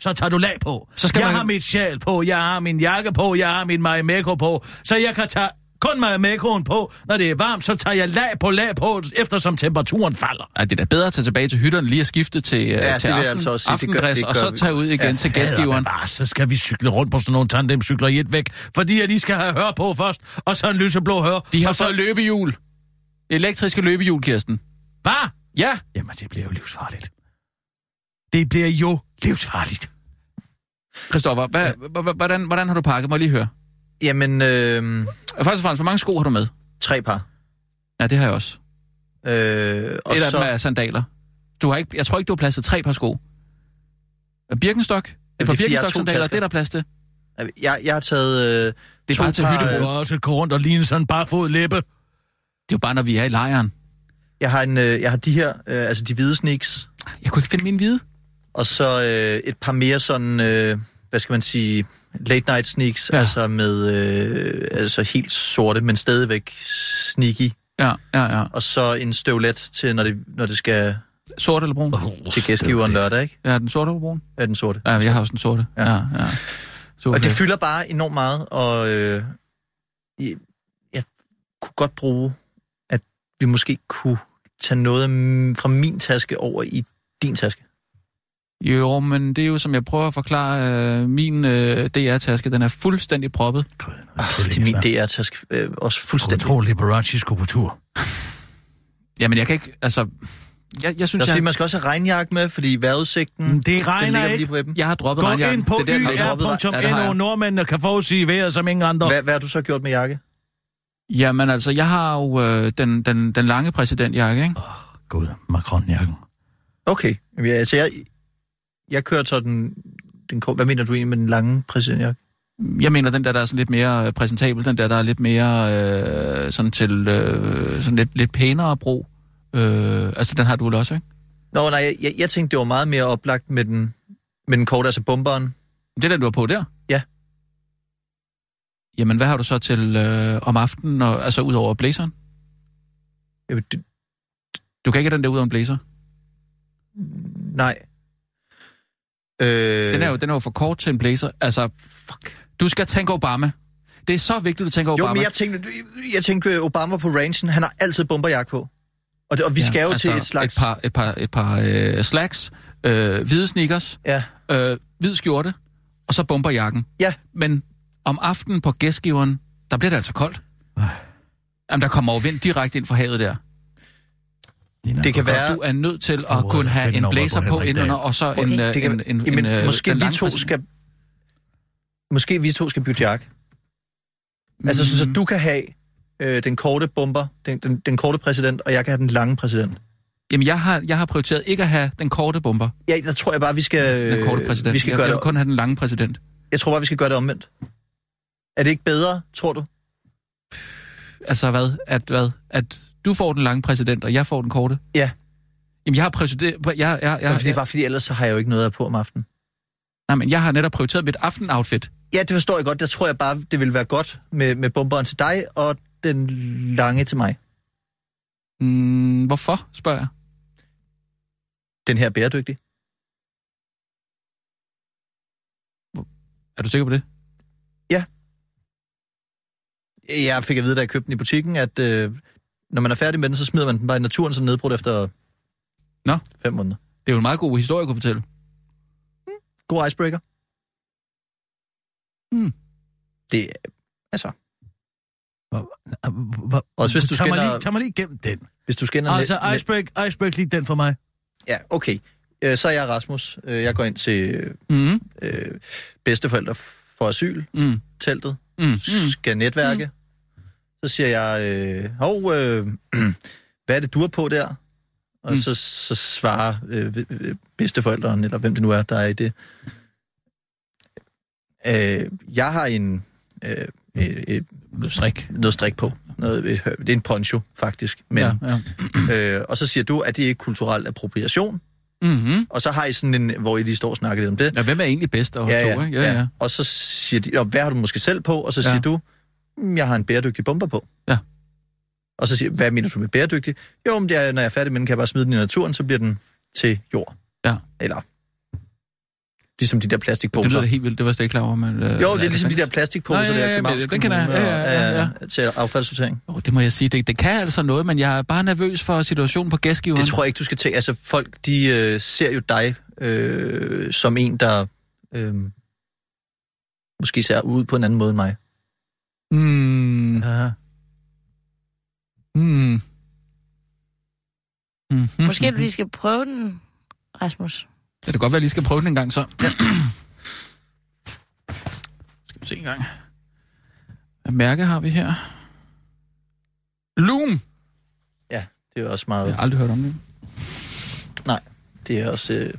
Så tager du lag på. Så skal jeg man- har mit sjal på, jeg har min jakke på, jeg har min Marimekko på, så jeg kan tage kun Marimekkoen på. Når det er varmt, så tager jeg lag på lag på, eftersom temperaturen falder. Ej, det er da bedre at tage tilbage til hytterne, lige at skifte til, ja, det til aften, altså også sige. Det gør- aftendress, og så tage ud igen godt. til gæstgiveren. Fader, så skal vi cykle rundt på sådan nogle tandemcykler i et væk, fordi jeg lige skal have hør på først, og så en lyseblå hør. De har og så... fået løbehjul. Elektriske løbehjul, Kirsten. Hvad? Ja, Jamen, det bliver jo livsfarligt. Det bliver jo livsfarligt. Christoffer, hvad, hvordan, hvordan har du pakket? Må jeg lige høre. Jamen, øh, Først og fremmest, hvor mange sko har du med? tre par. Ja, det har jeg også. Øh, og Et af så, dem er sandaler. Du har ikke, jeg tror ikke, du har plads til tre par sko. Birkenstock? Et det par er Birkenstock-sandaler, det er der plads til. jeg, jeg har taget... Øh, Det er to bare til par, hyttebrug. Øh, også gå rundt og ligne sådan bare fod læbe. Det er jo bare, når vi er i lejren. Jeg har, en, øh, jeg har de her, øh, altså de hvide sneaks, Jeg kunne ikke finde min hvide. Og så øh, et par mere sådan, øh, hvad skal man sige, late night sneaks, Ja. ja. altså med, øh, altså helt sorte, men stadigvæk sneaky. Ja, ja, ja. Og så en støvlet til, når det, når det skal Sort eller brun? til gæstgiveren lørdag, ikke? Ja, den sorte eller brun? Er den sorte. Ja, jeg har også den sorte. Ja, Ja. ja. ja. Super Og det fylder bare enormt meget, og øh, jeg, jeg kunne godt bruge, at vi måske kunne tage noget fra min taske over i din taske. Jo, men det er jo, som jeg prøver at forklare, øh, min øh, DR-taske, den er fuldstændig proppet. Oh, det er min DR-taske øh, også fuldstændig. Kontrol Liberace skulle på tur. Jamen, jeg kan ikke, altså... Jeg, jeg synes, jeg, fordi, man skal også have regnjakke med, fordi vejrudsigten, Det den regner ikke. lige på webben. jeg har droppet Gå regnjakken. ind på Det. Ja, det yr.no. jeg. Nordmændene kan forudsige vejret som ingen andre. Hvad, hvad har du så gjort med jakke? Jamen altså, jeg har jo øh, den, den, den lange præsidentjakke, ikke? Gud, Macron-jakken. Okay, ja, altså jeg, jeg kørte så den, den... kort- Hvad mener du egentlig med den lange præsidentjakke? Jeg mener, den der, der er sådan lidt mere øh, præsentabel, den der, der er lidt mere øh, sådan til øh, sådan lidt, lidt pænere brug. Øh, altså, den har du også, ikke? Nå, nej, jeg, jeg, tænkte, det var meget mere oplagt med den, med den korte, altså bomberen. Det er den, du har på der? Ja. Jamen, hvad har du så til øh, om aftenen, og, altså ud over blazeren? Jeg, det, Du kan ikke have den der ud over en blazer. nej. Øh, Den er, jo, den er jo for kort til en blazer. Altså, fuck. Du skal tænke Obama. Det er så vigtigt, at du tænker Obama. Jo, men jeg tænkte, jeg tænkte Obama på rangen, han har altid bomberjakke på. Og, det, og vi ja, skal jo altså til et slags... Et par, et par, et par øh, slacks, øh, hvide sneakers, Ja, øh, hvid skjorte, og så bomberjakken. ja. Men om aftenen på gæstgiveren, der bliver det altså koldt. Jamen, der kommer jo vind direkte ind fra havet der. Det kan være... du er nødt til at kunne have en blazer på på indenunder, og så Okay, en, det kan, en, en, jamen, en, øh, måske vi to skal... Måske vi to skal bytte jakke. Altså, så, så Mm. du kan have øh, den korte bomber, den, den, den korte præsident, og jeg kan have den lange præsident. Jamen, jeg har, jeg har prioriteret ikke at have den korte bomber, Ja, der tror jeg bare, vi skal... den korte præsident. Vi skal jeg, gøre jeg vil det, kun have den lange præsident. jeg tror bare, vi skal gøre det omvendt. Er det ikke bedre, tror du? Altså hvad? At, hvad? At du får den lange præsident, og jeg får den korte? Ja. Jamen, jeg har prioriteret... Jeg, jeg, jeg, Ja, jeg, fordi, bare fordi ellers så har jeg jo ikke noget af på om aftenen. nej, men jeg har netop prioriteret mit aftenoutfit. Ja, det forstår jeg godt. Jeg tror jeg bare, det vil være godt med, med bomberen til dig, og den lange til mig. Mm, hvorfor, spørger jeg? Den her er bæredygtig. Er du sikker på det? Jeg fik at vide, da jeg købte den i butikken, at øh, når man er færdig med den, så smider man den bare i naturen, så den nedbrudt efter Nå. fem måneder. Det er jo en meget god historie, kunne fortælle. God icebreaker. Hmm. Det altså, Hvor, Også hvis du tag, mig skinner- lige, tag mig lige igennem den. hvis du skinner... Altså, net- icebreak, icebreak lige den for mig. Ja, okay. Øh, så er jeg Rasmus. Øh, Jeg går ind til Mm. øh, bedsteforældre for asyl, Mm. teltet, Mm. Mm. skal netværke. Mm. Så siger jeg, øh, hov, øh, [CLEARS THROAT] hvad er det, du er på der? Og Mm. så, så svarer øh, bedsteforældrene, eller hvem det nu er, der er i det. Øh, jeg har en, øh, et, et, Noget strik. noget strik på. Noget, et, det er en poncho, faktisk. Men, Ja, ja. [CLEARS THROAT] øh, og så siger du, at det er ikke kulturel appropriation. Mm-hmm. Og så har I sådan en, hvor I lige står og snakker lidt om det. Ja, hvem er egentlig bedst af Ja, to, ja, ikke? Ja, ja. Og så siger de, "Nå, hvad har du måske selv på? Og så Ja. siger du, "Mm, jeg har en bæredygtig bomber på. Ja. Og så siger hvad mener du med bæredygtig? Jo, men det er, når jeg er færdig med den, kan jeg bare smide den i naturen, så bliver den til jord. Ja. Eller, ligesom de der Det plastikposer. lyder da helt vildt, det var jeg slet ikke klar over. Men, øh, jo, det er ligesom de der plastikposer, Nå, ja, ja, der ja, er Københavns den kender jeg. Kommune Ja, ja, ja, og- til affaldssortering. Oh, det må jeg sige, det, det kan altså noget, men jeg er bare nervøs for situationen på gæstgiveren. Det tror jeg ikke, du skal tænke. Altså, folk, de øh, ser jo dig øh, som en, der øh, måske ser ud på en anden måde end mig. Mm, Ja. mm. Mm-hmm. Måske du lige skal prøve den, Rasmus. Det kan godt være, at jeg lige skal prøve den en gang så. skal vi se en gang. Hvad mærke har vi her? Loom! Ja, det er også Jeg meget... har aldrig hørt om det. Det er også øh,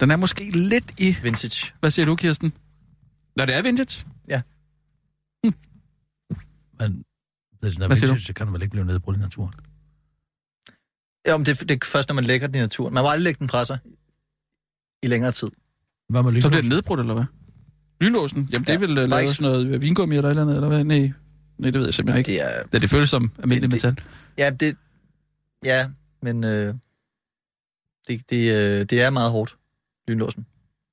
Den er måske lidt i... vintage. Hvad siger du, Kirsten? Nå, det er vintage. Men hvis den er vintage, så kan den vel ikke blive nedbrudt i naturen. Ja, men det, det er først, når man lægger den i naturen. Man må aldrig lægge den fra sig i længere tid. Hvad med Så bliver den lynlåsen? nedbrudt, eller hvad? Lynlåsen? Jamen, det er Ja, vel uh, der er lavet ikke- sådan noget vingummi eller et eller andet, eller hvad? Nej, Nej det ved jeg simpelthen ikke. Det er, Det, det føles som almindelig Det- metal. ja, det, ja, men øh, det, det, øh, det er meget hårdt, lynlåsen.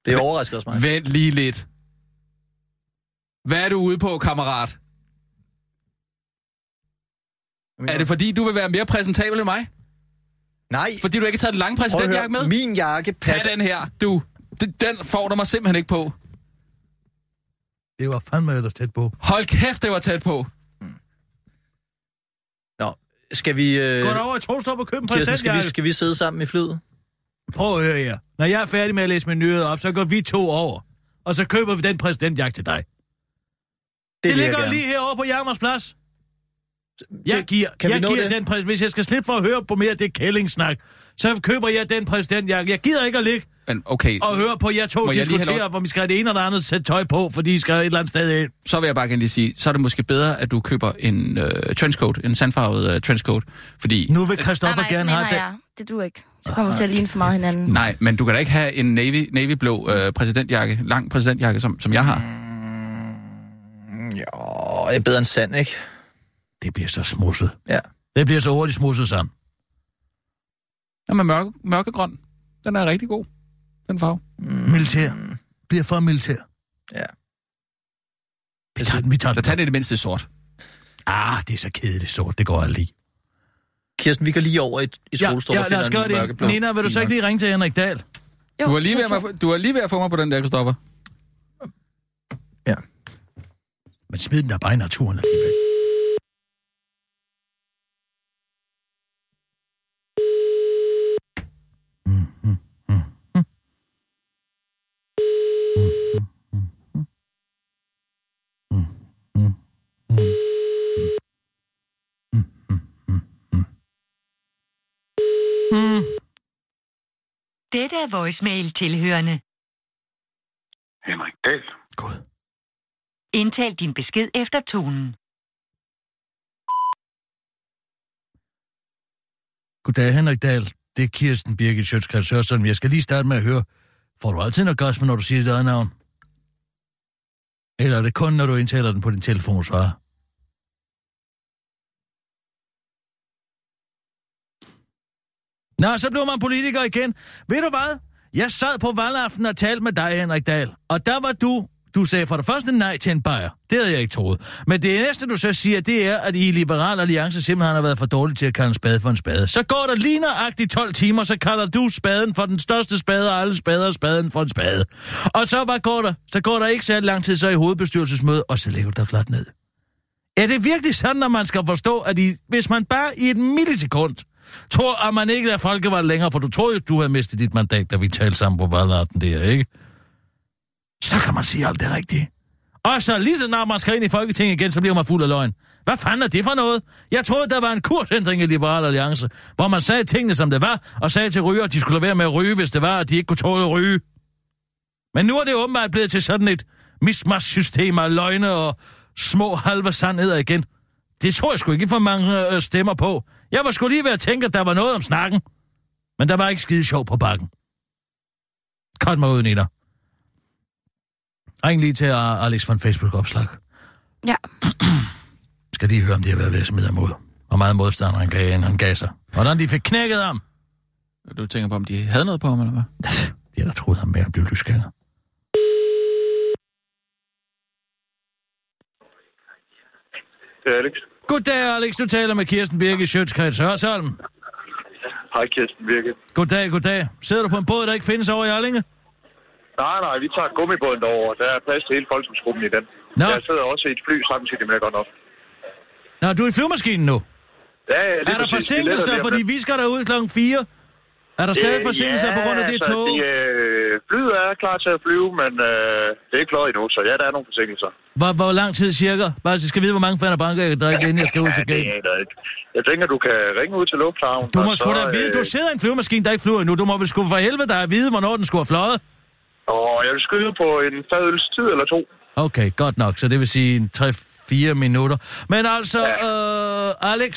Det overrasker også mig. Vent lige lidt. Hvad er du ude på, kammerat? Er det fordi, du vil være mere præsentabel end mig? Nej, Fordi du ikke har taget den lange præsidentjakke med? min jakke Tag passer... den her, du. Den, får du mig simpelthen ikke på. Det var fandme ellers tæt på. Hold kæft, det var tæt på. Nå, skal vi... Øh, Gå over i Trostop og køb en Kirsten, skal vi, skal vi sidde sammen i flyet? Prøv at høre her. Når jeg er færdig med at læse min nyheder op, så går vi to over. Og så køber vi den præsidentjakke til dig. Det, det ligger lige herovre på Jarmers Plads. Jeg giver, kan jeg giver det? den præs- Hvis jeg skal slippe for at høre på mere af det kællingsnak, så køber jeg den præsidentjakke. Jeg gider ikke at ligge Men okay, og høre på jer to jeg diskutere, lov- hvor vi skal have det ene og det andet sæt tøj på, fordi I skal et eller andet sted ind. så vil jeg bare gerne lige sige, så er det måske bedre, at du køber en øh, trenchcoat, en sandfarvet øh, trenchcoat. Fordi, Nu vil Nej, Christoffer nej, gerne sådan en have jeg. Det du ikke. Så kommer vi til at ligne for meget hinanden. nej, men du kan da ikke have en navy, navyblå øh, præsidentjakke, lang præsidentjakke, som, som jeg har. Jo, det er bedre end sand, ikke? Det bliver så smusset. Ja. Det bliver så hurtigt smusset sammen. Jamen, mørke, mørkegrøn, den er rigtig god, den farve. Militær. Bliver for militær. Ja. Vi tager den, vi tager Så den. tag det det mindste sort. Ah, det er så kedeligt sort. Det går jeg lige. Kirsten, vi går lige over i, i Ja, Solstrup ja, og lad os finder gøre en det. mørkeblå. Nina, vil du så ikke lige ringe til Henrik Dahl? Jo, Du var lige ved, er at, du var lige ved at få mig på den der, Christoffer. Men smid den der bare i naturen alligevel. Mm. Dette er voicemail tilhørende. Henrik Dahl. God. Indtal din besked efter tonen. Goddag, Henrik Dahl. Det er Kirsten Birgit Sjøtskreds Hørsson. Jeg skal lige starte med at høre. Får du altid noget gas med, når du siger dit eget navn? Eller er det kun, når du indtaler den på din telefonsvarer? Nå, så blev man politiker igen. Ved du hvad? Jeg sad på valgaften og talte med dig, Henrik Dahl. Og der var du... Du sagde for det første nej til en bajer. Det havde jeg ikke troet. Men det næste, du så siger, det er, at I Liberal Alliance simpelthen har været for dårlige til at kalde en spade for en spade. Så går der lige nøjagtigt 12 timer, så kalder du spaden for den største spade, og alle spader spaden for en spade. Og så hvad går der? Så går der ikke særlig lang tid, så i hovedbestyrelsesmøde, og så lægger du dig fladt ned. Er det virkelig sådan, at man skal forstå, at I, hvis man bare i et millisekund tror, at man ikke er folkevalgt længere, for du troede jo, du havde mistet dit mandat, da vi talte sammen på valgarten der, ikke? Så kan man sige alt det rigtige. Og så lige så snart man skal ind i Folketinget igen, så bliver man fuld af løgn. Hvad fanden er det for noget? Jeg troede, der var en kursændring i Liberal Alliance, hvor man sagde tingene, som det var, og sagde til ryger, at de skulle være med at ryge, hvis det var, at de ikke kunne tåle at ryge. Men nu er det åbenbart blevet til sådan et mismatch-system af løgne og små halve sandheder igen. Det tror jeg sgu ikke for mange øh, stemmer på. Jeg var sgu lige ved at tænke, at der var noget om snakken. Men der var ikke skide sjov på bakken. Kort mig ud, Nita. Ring lige til Alex von Facebook-opslag. Ja. [CLEARS THROAT] Skal lige høre, om de har været ved at smide ham ud. Hvor meget modstand han gav, han gav sig. Hvordan de fik knækket ham. Du tænker på, om de havde noget på ham, eller hvad? [LAUGHS] de har da troet ham med at blive lysskælder. Det er Alex. Goddag, Alex. Du taler med Kirsten Birke, Sjøtskreds Hørsholm. Hej, Kirsten Birke. Goddag, goddag. Sidder du på en båd, der ikke findes over i Arlinge? Nej, nej, vi tager gummibåden derover. Der er plads til hele folkeskolesgruppen i den. Nå. Jeg sidder også i et fly samtidig med godt nok. Nå, du er i flyvemaskinen nu. Ja, ja, Er der forsinkelser, fordi vi skal derud klokken 4? Er der stadig Øh, forsinkelser på grund af det altså, tog? De, øh, flyet er klar til at flyve, men øh, det er ikke flot endnu, så ja, der er nogle forsinkelser. Hvor, hvor lang tid cirka? Bare så skal vide, hvor mange fanden banker jeg kan drikke, inden jeg skal ud til aner jeg tænker, du kan ringe ud til lufthavnen. Du må sgu da vide, du øh, sidder i en flyvemaskine, der ikke flyver endnu. Du må vel sgu for helvede dig at vide, hvornår den skulle have fløjet. Og jeg vil skyde på en fadøls tid eller to. Okay, godt nok. Så det vil sige 3-4 minutter. Men altså, øh, Alex.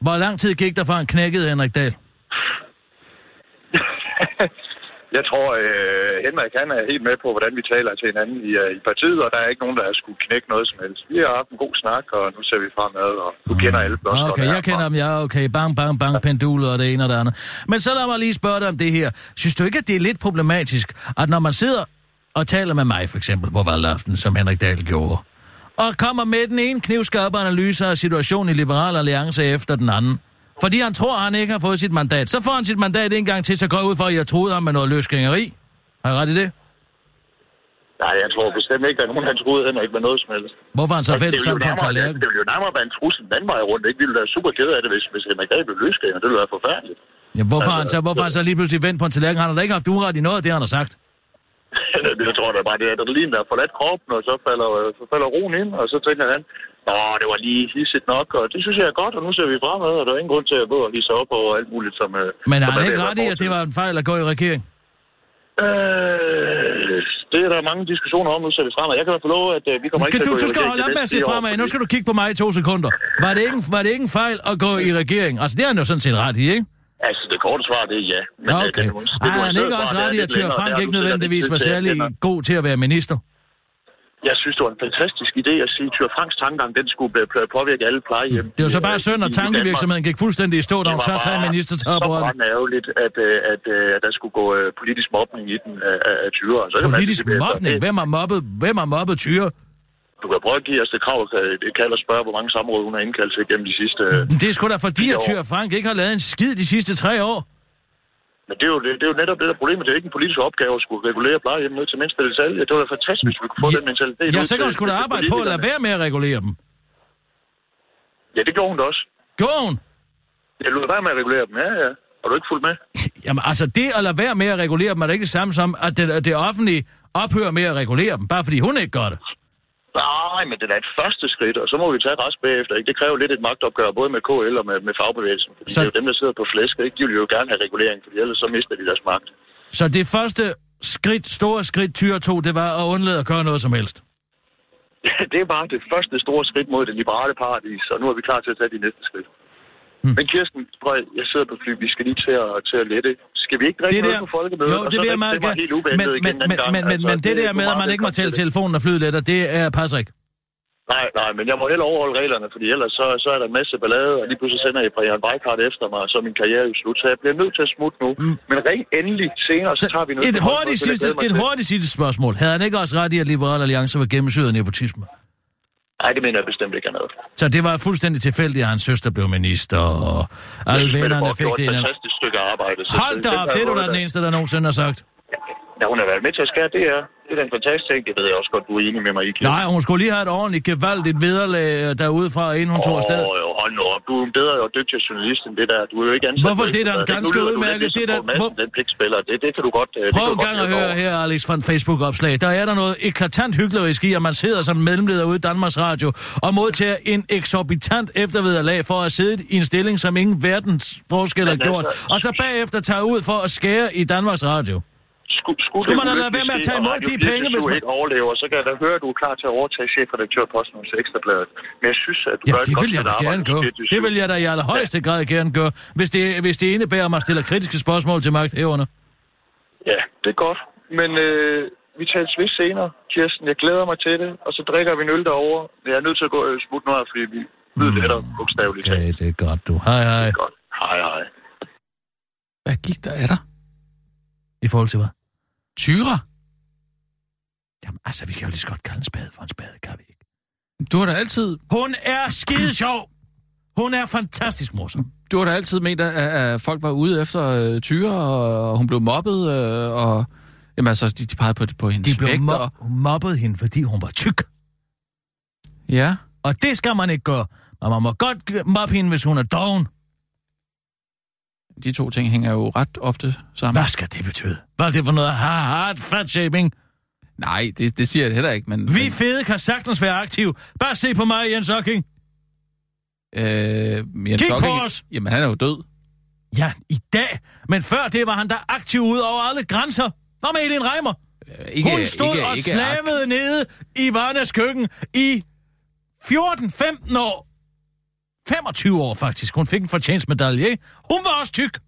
Hvor lang tid gik der fra en knækket Henrik Dahl? Jeg tror, øh, Henrik han er helt med på, hvordan vi taler til hinanden i, øh, i partiet, og der er ikke nogen, der har skulle knække noget som helst. Vi har haft en god snak, og nu ser vi fremad, og du kender alle blåskerne. Okay, jeg kender dem, ja, okay. Bang, bang, bang, pendulet og det ene og det andet. Men så lad mig lige spørge dig om det her. Synes du ikke, at det er lidt problematisk, at når man sidder og taler med mig, for eksempel, på valgaften, som Henrik Dahl gjorde, og kommer med den ene knivskarpe analyse af situationen i Liberal Alliance efter den anden, fordi han tror, han ikke har fået sit mandat. Så får han sit mandat en gang til, så går ud for, at jeg troede ham med noget løsgængeri. Har jeg ret i det? Nej, jeg tror bestemt ikke, at nogen, der troede Henrik med noget som helst. Hvorfor han så Altså, sammen ville på en tallerken? det ville jo nærmere være en trussel den anden vej rundt. Ikke? Vi ville være super ked af det, hvis, hvis Henrik Dahl blev løsgænger. Det ville være forfærdeligt. Ja, hvorfor, har han så, hvorfor har han så lige pludselig vendt på en tallerken? Han har da ikke haft uret i noget af det, han har sagt. Jeg tror da bare, det er adrenalin, der har forladt kroppen, og så falder, så falder roen ind, og så tænker han, Nå, det var lige hisset nok, og det synes jeg er godt, og nu ser vi fremad, og der er ingen grund til at gå og hisse op over alt muligt, som... øh, Men har han ikke ret i, at det var en fejl at gå i regering? Øh, det er der mange diskussioner om, nu ser vi fremad. Jeg kan få lov, at øh, vi kommer Skal ikke du, til du at gå skal i holde op med at se fremad. Nu skal du kigge på mig i to sekunder. Var det ikke, var det ikke en fejl at gå i regering? Altså, det er han jo sådan set ret i, ikke? Altså, det korte svar, det er ja. Men, øh, okay. det- det- det- Har han det- ikke det- også det ret i, at længere, Frank ikke nødvendigvis var særlig god til at være minister? Jeg synes, det var en fantastisk idé at sige, at Tyre Franks tankegang, den skulle øh, påvirke alle plejehjem. Det var så bare synd, at tankevirksomheden gik fuldstændig i stå, da hun så sagde minister til så op meget ærgerligt, at, øh, at, øh, at der skulle gå øh, politisk mobning i den af, af, Tyre. Så Politisk mobning? Hvem har mobbet, hvem har mobbet Tyre? Du kan prøve at give os det krav, det kald og spørge, hvor mange samråd hun har indkaldt til gennem de sidste... øh, Det er sgu da fordi, at år. Tyre Frank ikke har lavet en skid de sidste tre år. Men det er, jo, det, det er jo netop det der problem, det er ikke en politisk opgave at skulle regulere plejehjem ned til mindste detalje. Det var da fantastisk, hvis vi kunne få Ja, den mentalitet. Ja, så kan hun sgu da arbejde på at lade være med at regulere dem. Ja, det gjorde hun da også. Gjorde hun? Jeg lod være med at regulere dem, ja, ja. Har du ikke fulgt med? [LAUGHS] Jamen altså, det at lade være med at regulere dem, er det ikke det samme som, at det, det offentlige ophører med at regulere dem, bare fordi hun ikke gør det. Nej, men det er et første skridt, og så må vi tage rest bagefter. Ikke? Det kræver lidt et magtopgør, både med KL og med, med fagbevægelsen. Fordi Så- det er jo dem, der sidder på flæsk, ikke? De vil jo gerne have regulering, for ellers så mister de deres magt. Så det første skridt, store skridt, Tyre tog, det var at undlade at gøre noget som helst. [LAUGHS] det er bare det første store skridt mod det liberale paradis, og nu er vi klar til at tage de næste skridt. Mm. Men Kirsten, prøv, jeg sidder på fly, vi skal lige til at, til at lette. Skal vi ikke drikke Det noget der, på folkemødet? jo, og det så vil jeg meget det gerne. Men, men, men, gang? men, Altså, men det er der med, at man ikke må tælle det. telefonen, når flyet letter, det er, passer ikke. Nej, nej, men jeg må heller overholde reglerne, fordi ellers så, så er der en masse ballade, og lige pludselig sender jeg Brian Weikart efter mig, og så er min karriere jo slut. Så jeg bliver nødt til at smutte nu. Mm. Men ring endelig senere, så tager vi noget. Et hurtigt, sidste, et hurtigt sidste spørgsmål. Havde han ikke også ret i, at Liberal Alliance var gennemsyret af nepotisme? Nej, det mener jeg bestemt ikke noget. Så det var fuldstændig tilfældigt, at hans søster blev minister, og alle vennerne fik det. Det er et fantastisk stykke arbejde. Hold da op, det er du da den eneste, der nogensinde har sagt. Ja, hun har været med til at skære det her. Det er da en fantastisk ting. Det ved jeg også godt, du er enig med mig i. Kirsten. Nej, hun skulle lige have et ordentligt gevaldigt vederlag øh, derudefra, inden hun tog afsted. Åh, hold nu op. Du er en bedre og dygtigere journalist end det der. Du er jo ikke ansat. Hvorfor? Det er da Ekstrabladet. ganske udmærket. Det er ligesom Poul Madsen, hvor- Den pligtspiller. Det, det kan du godt... øh, det Prøv en gang at høre her, Alex, fra en Facebook-opslag. Der er der noget eklatant hyklerisk i, at man sidder som mellemleder ude i Danmarks Radio og modtager en eksorbitant eftervederlag for at sidde i en stilling, som ingen verdens forskel har Men gjort, altså- og så bagefter tager ud for at skære i Danmarks Radio. Skulle, skulle, Skulle det man da lade være med at tage og imod de 24 penge, hvis man- ikke overlever, så kan jeg da høre, at du er klar til at overtage chefredaktørposten hos Ekstrabladet. Men jeg synes, at du Ja, gør et det vil jeg da gerne gøre. 24/7. Det vil jeg da i allerhøjeste grad gerne gøre, hvis det, hvis det indebærer, at man stiller kritiske spørgsmål til magthæverne. Ja, det er godt. Men øh, vi tales ved senere, Kirsten. Jeg glæder mig til det, og så drikker vi en øl derovre. Jeg er nødt til at gå øh, smutte nu her, fordi vi lyder mm. lettere bogstaveligt talt. Okay, det er godt, du. Hej, hej. Godt. Hej, hej. Hvad gik der af dig? I forhold til hvad? Tyre? Jamen, altså, vi kan jo lige så godt kalde en spade for en spade, kan vi ikke? Du har da altid, Hun er skide sjov. Hun er fantastisk morsom. du har da altid ment, at, at folk var ude efter øh, Tyre, og hun blev mobbet, øh, og jamen, altså, de, de pegede på, på hendes De blev vægt, og, mo- mobbet hende, fordi hun var tyk. Ja, Og det skal man ikke gøre. Men man må godt mobbe hende, hvis hun er doven. De to ting hænger jo ret ofte sammen. Hvad skal det betyde? Hvad er det for noget hard fat shaming? Nej, det, det siger jeg heller ikke, men... Vi fede kan sagtens være aktiv. Bare se på mig, Jens Ocking. men, øh, Jens Kig på Ocking- os! Jamen, han er jo død. Ja, i dag. Men før det var han der aktiv ud over alle grænser. Hvad med Elin Reimer? Øh, Ikke, Hun stod ikke, og ikke slavede nede i Varnes køkken i 14-15 år. 25 år faktisk. Hun fik en fortjenstmedalje. Hun var også tyk.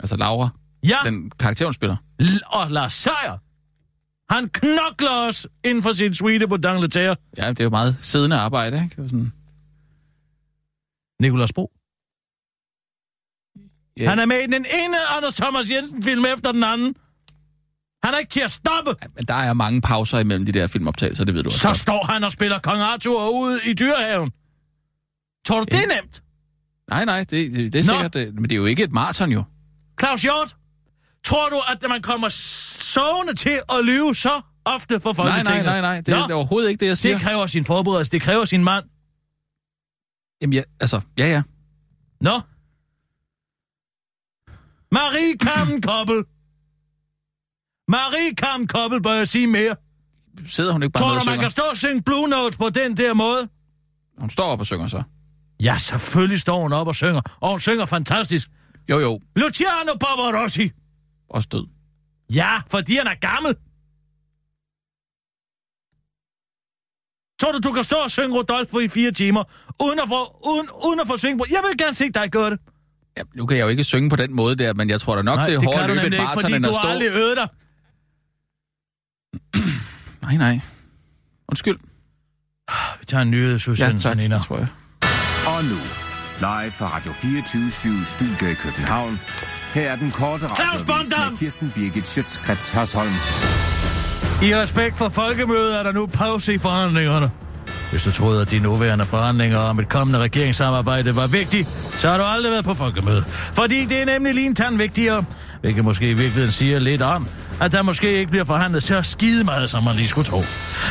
Altså Laura, Ja, den karakter, hun spiller. L- og Lars Seier. Han knokler os inden for sin suite på Dangleterre. Ja, det er jo meget siddende arbejde, ikke? Sådan, Nikolas Bro. ja, Han er med i den ene Anders Thomas Jensen-film efter den anden. Han er ikke til at stoppe. men der er mange pauser imellem de der filmoptagelser, det ved du også. Så godt. står han og spiller Kong Arthur ude i dyrehaven. Tror du, det er nemt? Nej, nej, det, det, det er Nå. sikkert, det, men det er jo ikke et maraton jo. Claus Hjort, tror du, at man kommer sovende til at lyve så ofte for Nej, Folketinget? nej, nej, nej, det, Nå, det er overhovedet ikke det, jeg siger. det kræver sin forberedelse, det kræver sin mand. Jamen, ja, altså, ja, ja. Nå? Marie Carmen Koppel. Marie Carmen Koppel, bør jeg sige mere. Sidder hun ikke bare Tror du, man kan stå og synge Blue Note på den der måde? Hun står op og synger så. Ja, selvfølgelig står hun op og synger, og hun synger fantastisk. Jo, jo, Luciano Pavarotti. også død. Ja, fordi han er gammel. Tror du, du kan stå og synge Rodolfo i fire timer, uden at få, uden, uden at få synge på? Jeg vil gerne se dig gøre det. Ja, nu kan jeg jo ikke synge på den måde der, men jeg tror da nok, Nej, det er hårdt at løbe et nemlig ikke, maraton, fordi du har aldrig øvet dig. [CLEARS THROAT] Nej, nej. Undskyld. Vi tager en nyhed, Ja, Susanne tak, Sanina. det tror jeg. Og nu, live fra Radio 24 Studio i København. Her er den korte Bondam! med Kirsten Birgit Schøtzgrads Hasholm. I respekt for folkemødet er der nu pause i forhandlingerne. Hvis du troede, at de nuværende forhandlinger om et kommende regeringssamarbejde var vigtige, så har du aldrig været på folkemødet. Fordi det er nemlig lige en tand vigtigere, hvilket måske i virkeligheden siger lidt om, at der måske ikke bliver forhandlet så skide meget, som man lige skulle tro.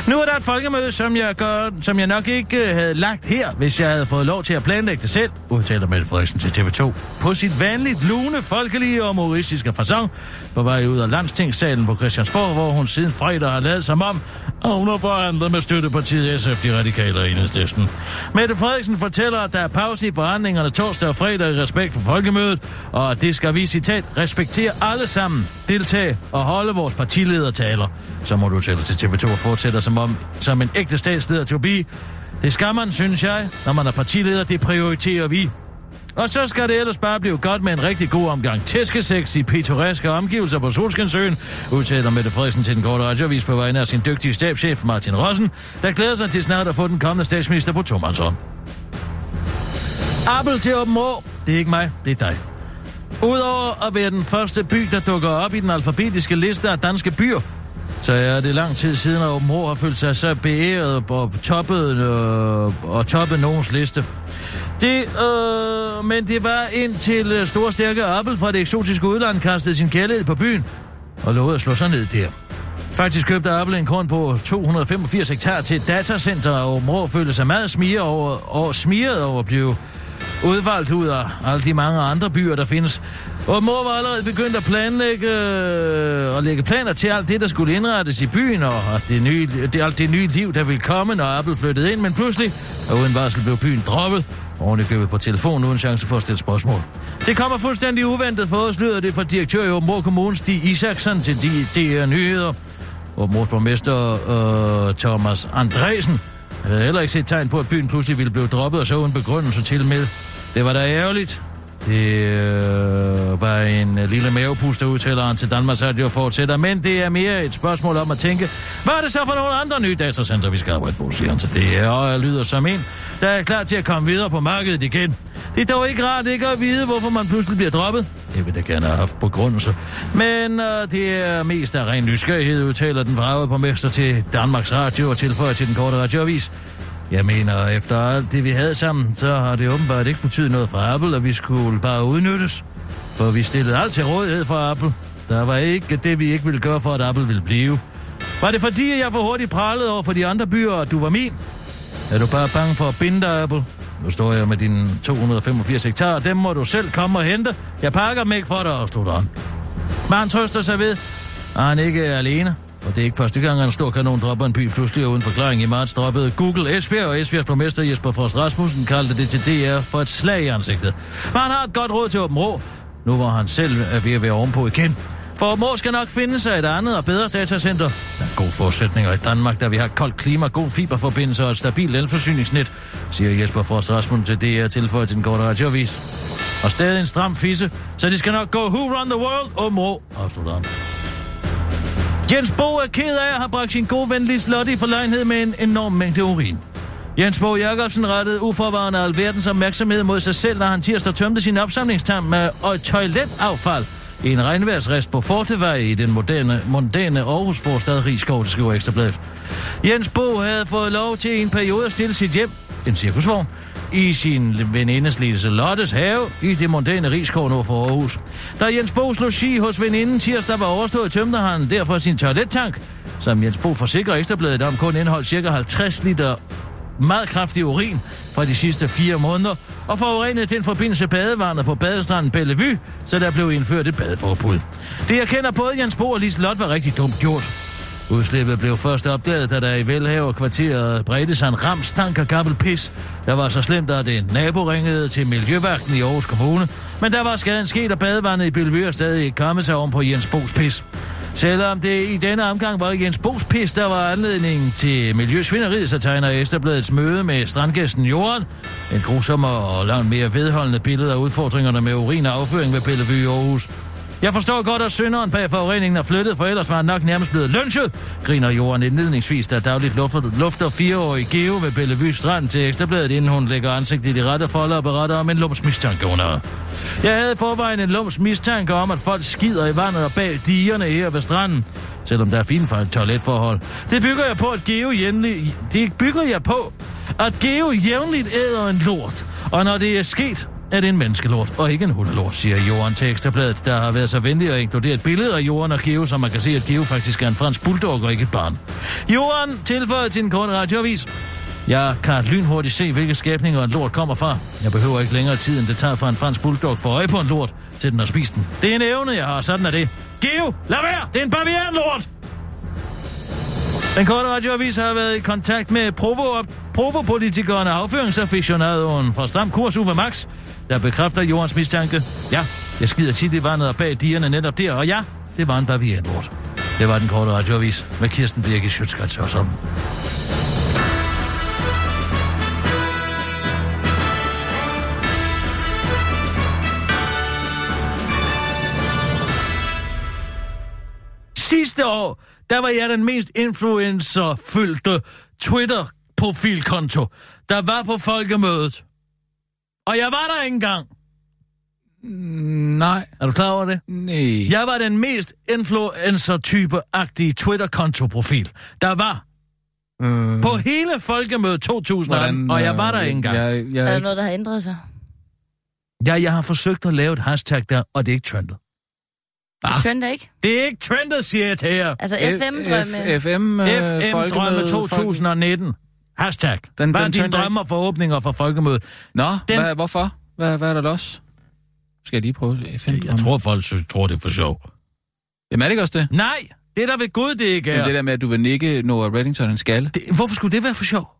Nu er der et folkemøde, som jeg, gør, som jeg nok ikke øh, havde lagt her, hvis jeg havde fået lov til at planlægge det selv, udtaler Mette Frederiksen til TV2. På sit vanligt lune, folkelige og humoristiske fasong, på vej ud af landstingssalen på Christiansborg, hvor hun siden fredag har lavet som om, og hun har forhandlet med støttepartiet SF, de radikale og enhedslisten. Mette Frederiksen fortæller, at der er pause i forhandlingerne torsdag og fredag i respekt for folkemødet, og det skal vi, citat, respektere alle sammen, deltage og holde vores partiledertaler. Så må du tælle til TV2 og fortsætter som om, som en ægte statsleder to be. Det skal man, synes jeg, når man er partileder, det prioriterer vi. Og så skal det ellers bare blive godt med en rigtig god omgang tæskesex i pittoreske omgivelser på Solskinsøen, udtaler Mette Frederiksen til den korte radiovis på vegne af sin dygtige stabschef Martin Rossen, der glæder sig til snart at få den kommende statsminister på tomandshånd. Appel til Åben Det er ikke mig, det er dig. Udover at være den første by, der dukker op i den alfabetiske liste af danske byer, så er det lang tid siden, at Åben Rå har følt sig så beæret og toppet, øh, og toppet nogens liste. Det, øh, men det var indtil øh, store stærke Appel fra det eksotiske udland kastede sin kærlighed på byen og lovede at slå sig ned der. Faktisk købte Apple en grund på 285 hektar til et datacenter, og mor følte sig meget smiret over, og smiret over at blive udvalgt ud af alle de mange andre byer, der findes. Og mor var allerede begyndt at planlægge øh, og lægge planer til alt det, der skulle indrettes i byen, og det nye, det, alt det nye liv, der ville komme, når Apple flyttede ind. Men pludselig, og uden varsel, blev byen droppet, Ordentligt købet på telefon uden chance for at stille spørgsmål. Det kommer fuldstændig uventet for os, lyder det fra direktør i Åbenborg Kommune, Stig Isaksen, til de, de nyheder. Åbenborgs borgmester øh, Thomas Andresen havde heller ikke set tegn på, at byen pludselig ville blive droppet, og så uden begrundelse til med. Det var da ærgerligt. Det øh, var en øh, lille mavepuster, udtaler han til Danmarks Radio fortsætter, men det er mere et spørgsmål om at tænke, hvad er det så for nogle andre nye datacenter, vi skal arbejde på, siger han. til det og lyder som en, der er klar til at komme videre på markedet igen. Det er dog ikke rart ikke at vide, hvorfor man pludselig bliver droppet. Det vil jeg gerne have haft på. Men øh, det er mest af ren nysgerrighed, udtaler den vragede på mester til Danmarks Radio og tilføjer til den korte radioavis. Jeg mener, efter alt det, vi havde sammen, så har det åbenbart ikke betydet noget for Apple, og vi skulle bare udnyttes. For vi stillede alt til rådighed for Apple. Der var ikke det, vi ikke ville gøre for, at Apple ville blive. Var det fordi, jeg for hurtigt prallede over for de andre byer, og du var min? Er du bare bange for at binde dig, Apple? Nu står jeg med dine 285 hektar, dem må du selv komme og hente. Jeg pakker dem ikke for dig, og slutter han. Men han trøster sig ved, at han ikke er alene. Og det er ikke første gang, at en stor kanon dropper en by pludselig og uden forklaring. I marts droppede Google Esbjerg, og Esbjergs borgmester Jesper Frost Rasmussen kaldte det til DR for et slag i ansigtet. Men han har et godt råd til Åben Rå, nu hvor han selv er ved at være ovenpå igen. For Åben skal nok finde sig et andet og bedre datacenter. Der er gode forudsætninger i Danmark, da vi har koldt klima, god fiberforbindelse og et stabilt elforsyningsnet, siger Jesper Frost Rasmussen til DR tilføjet til den korte radioavis. Og stadig en stram fisse, så de skal nok gå who run the world, Åben Rå, afslutter han. Jens Bo er ked af at have bragt sin gode ven Lis Lotte i forlegenhed med en enorm mængde urin. Jens Bo Jacobsen rettede uforvarende alverdens opmærksomhed mod sig selv, da han tirsdag tømte sin opsamlingstam med og toiletaffald i en regnværsrest på Fortevej i den moderne, mondæne Aarhus forstad Rigskov, det skriver Ekstrabladet. Jens Bo havde fået lov til en periode at stille sit hjem, en cirkusvogn, i sin venindes Lise Lottes have i det mondæne Rigskov nord for Aarhus. Da Jens Bo slog ski hos veninden tirsdag var overstået, tømte han derfor sin toilettank, som Jens Bo forsikrer Ekstrabladet om kun indeholdt ca. 50 liter meget kraftig urin fra de sidste fire måneder, og forurenede den forbindelse badevandet på badestranden Bellevue, så der blev indført et badeforbud. Det erkender både Jens Bo og Lise Lot var rigtig dumt gjort. Udslippet blev først opdaget, da der i velhaverkvarteret bredte sig en ram stank af gammel pis. Der var så slemt, at en nabo ringede til Miljøvagten i Aarhus Kommune, men der var skaden sket, og badevandet i Bellevue stadig ikke kommet sig oven på Jens Bo's pis. Selvom det i denne omgang var Jens Bo's pis, der var anledningen til miljøsvinderiet, så tegner Ekstrabladets møde med strandgæsten Jorden. En grusom og langt mere vedholdende billede af udfordringerne med urin og afføring ved Bellevue i Aarhus. Jeg forstår godt, at synderen bag forureningen er flyttet, for ellers var han nok nærmest blevet lynchet, griner Jorden indledningsvis, der dagligt lufter, lufter fireårig Geo ved Bellevue Strand til Ekstrabladet, inden hun lægger ansigtet i de rette folder og beretter om en lums mistanke, hun har. Jeg havde forvejen en lums mistanke om, at folk skider i vandet og bag digerne her ved stranden, selvom der er fint for et toiletforhold. Det bygger jeg på, at Geo jævnligt... Det bygger jeg på, at Geo jævnligt æder en lort, og når det er sket, er det en menneskelort, og ikke en hundelort, siger Jorden til Ekstrabladet, der har været så venlig at inkludere et billede af Jorden og Geo, så man kan se, at Geo faktisk er en fransk bulldog og ikke et barn. Jorden tilføjer til en kort radioavis. Jeg kan lynhurtigt se, hvilke skabninger en lort kommer fra. Jeg behøver ikke længere tid, end det tager fra en fransk bulldog for øje på en lort, til den har spist den. Det er en evne, jeg har, sådan er det. Geo, lad være! Det er en bavianlort! Den korte radioavis har været i kontakt med Provo-politikeren og afføringsaficionadoen fra Stram Kurs Uwe Max, der bekræfter jordens mistanke. Ja, jeg skider tit i vandet og bag digerne netop der, og ja, det var en bavianort. Det var den korte radioavis med Kirsten Birgit Schøtzgrads og som. Sidste år, der var jeg den mest influencer-fyldte Twitter-profilkonto, der var på folkemødet. Og jeg var der ikke engang. Nej. Er du klar over det? Nej. Jeg var den mest influencer-type-agtige Twitter-konto-profil, der var Øh, på hele folkemødet 2018, og jeg var der øh, ikke engang. Jeg, Er jeg, der noget, der har ændret sig? Ja, jeg har forsøgt at lave et hashtag der, og det er ikke trendet. Det Ah. trender ikke. Det er ikke trendet, siger jeg til jer. Altså FM-drømme. F- FM, øh, FM Drømme folkemøde, 2019. Hashtag. Den- Hvad er den dine trender drømmer for åbninger for folkemødet? Nå, Den- hvad, hvorfor? Hvad, hvad er der los? Skal jeg lige prøve FM? Jeg tror, folk synes, tror, det er for sjov. Jamen er det ikke også det? Nej, det er der ved Gud, det ikke er. Det der med, at du vil nikke Noah Reddington en skalle. Det, hvorfor skulle det være for sjov?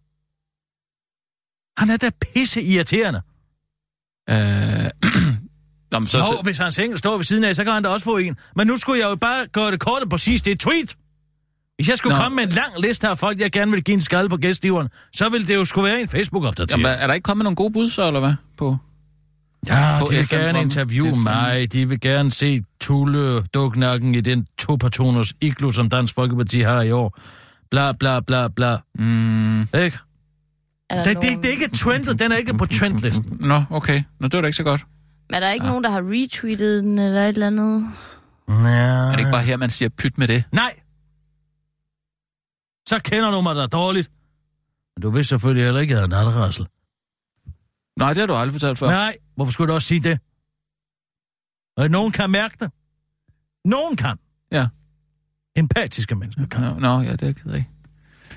Han er da pisse irriterende. Øh, [CLEARS THROAT] Nå, men Så, jo, hvis hans engel står ved siden af, så kan han da også få en. Men nu skulle jeg jo bare gøre det kort og præcis. Det er et tweet. Hvis jeg skulle Nå. Komme med en lang liste af folk, jeg gerne vil give en skade på gæstgiveren, så ville det jo skulle være en Facebook-opdatering. Jamen, er der ikke kommet nogle gode bud så, eller hvad? På? Ja, På de vil FM gerne interviewe FM. mig. De vil gerne se Tulle duknakken i den to-personers iglu, som Dansk Folkeparti har i år. Bla, bla, bla, bla. Mm, Ikke? Det, det, det er ikke trendet. Den er ikke på trendlisten. nå, okay. Nå, det var da ikke så godt. Er der ikke nogen, der har retweetet den eller et eller andet? Ja. Er det ikke bare her, man siger pyt med det? Nej. Så kender du mig da dårligt. Men du vidste selvfølgelig heller ikke, at jeg havde natterassel. Nej, det har du aldrig fortalt før. Nej, hvorfor skulle du også sige det? Og nogen kan mærke det. Nogen kan. Ja. Empatiske mennesker kan. Nå, nå, ja, det er jeg ked af.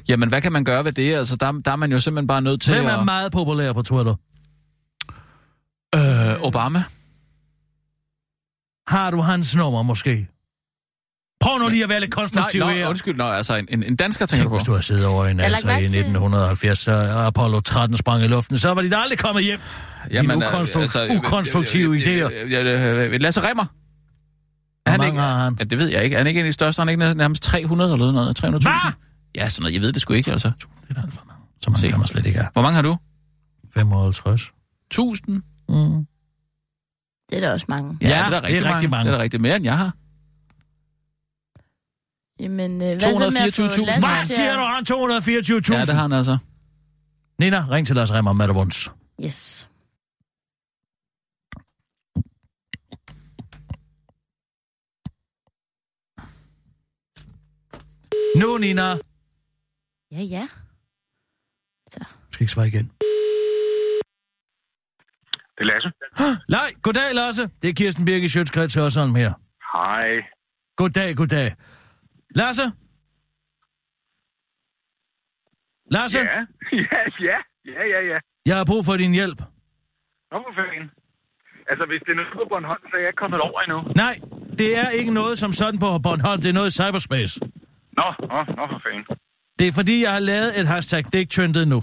Jamen, hvad kan man gøre ved det? Altså, der, der er man jo simpelthen bare nødt til Hvem er at... meget populær på Twitter? Øh, Obama. Har du hans nummer måske? Prøv nu lige at være lidt Nej, konstruktiv nå, her. undskyld, nå, altså en, en, dansker tænker Tænk, du på. hvis du havde siddet over i en har altså i mærke til- 1970, så Apollo 13 sprang i luften, så var de da aldrig kommet hjem. Dine øh, ukonstru- ukonstruktive idéer. Lasse Remmer. Hvor Han mange ikke, har han? ja, det ved jeg ikke. Er han ikke en af de største? Han er ikke nærmest 300 eller noget? 300 Hvad? Ja, sådan noget. Jeg ved det sgu ikke, altså. Det er alt for mange. Så mange kan man slet ikke have. Hvor mange har du? 55. 1000? Mm. Det er der også mange. Ja, da rigtig, det er rigtig mange. Det er da rigtig mere, end jeg har. Jamen, øh, hvad så med at få 224.000? Lasse Hvad siger du, han 224.000? Ja, det har han altså. Nina, ring til Lars Remmer med det vunds. Yes. Nu, Nina. Ja, ja. Du skal ikke svare igen. Det er Lasse. [GASPS] Nej, goddag, Lasse. Det er Kirsten Birke Sjøtskreds Hørsholm her. Hej. Goddag, goddag. Lasse? Lasse, Ja, [LAUGHS] ja, ja, ja, ja, ja. jeg har brug for din hjælp. Nå, for fanden. Altså, hvis det er noget på Bornholm, så er jeg ikke kommet over endnu. Nej, det er ikke noget som sådan på Bornholm. Det er noget i cyberspace. Nå, nå, nå, for fanden. Det er fordi, jeg har lavet et hashtag. Det er ikke trendet nu.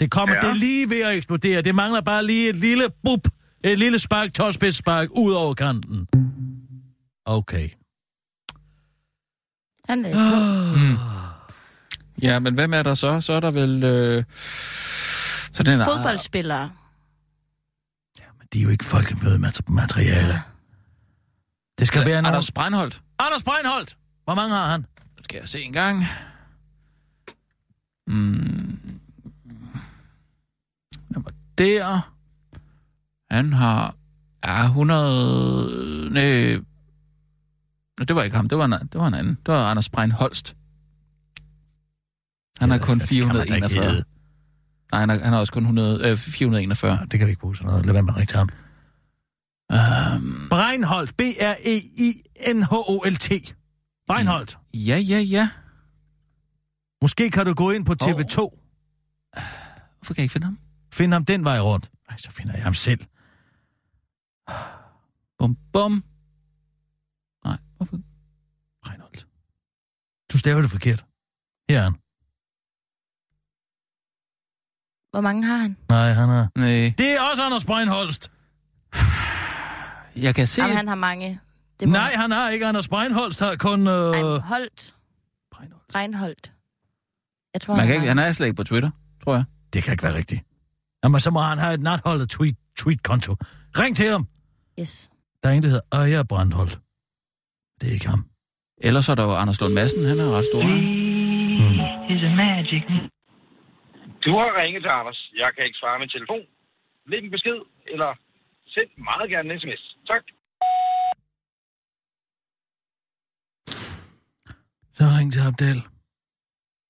Det kommer, ja. Ja. det er lige ved at eksplodere. Det mangler bare lige et lille bup, et lille spark, tåspids spark ud over kanten. Okay. Han er på. Ja, men hvem er der så? Så er der vel... Øh... Så den er... Fodboldspillere. Men de er jo ikke folkemødemateriale. Det skal være nogen... Anders Breinholt. Anders Breinholt! Hvor mange har han? Nu skal jeg se en gang. Mm. Jeg var der. Han har... Ja, 100... Nej... Det var ikke ham. Det var en, det var en anden. Det var Anders Breinholst. Han har kun Det kan man da ikke 441. hedde. Nej, han har, han har også kun 100, øh, 441. Det kan vi ikke bruge sådan noget. Lad være med at ringe til ham. Um, Breinholt. B-R-E-I-N-H-O-L-T. Breinholt. ja, ja, ja. Måske kan du gå ind på TV2. Hvorfor kan jeg ikke finde ham? Find ham den vej rundt. Nej, så finder jeg ham selv. Bum, bum. Hvorfor? Breinholt. Du staver det forkert. Her er han. Hvor mange har han? Nej, han er... Nej. Det er også Anders Breinholst. Jeg kan se... Jamen, han har mange. Det må... Nej, han har ikke. Anders Breinholst har kun... Øh... Ej, Holt. Breinholt. Reinholdt. Jeg tror, Man han, kan ikke, har... han er slet ikke på Twitter, tror jeg. Det kan ikke være rigtigt. Jamen, så må han have et natholdet tweet, tweet-konto. Ring til ham. Yes. Der er en, der hedder Aya Brandholt. Det er ikke ham. Ellers så er der jo Anders Lund Madsen, han er ret stor. Du har ringet til Anders. Jeg kan ikke svare min telefon. Læg en besked, eller send meget gerne en sms. Tak. Så ring til Abdel.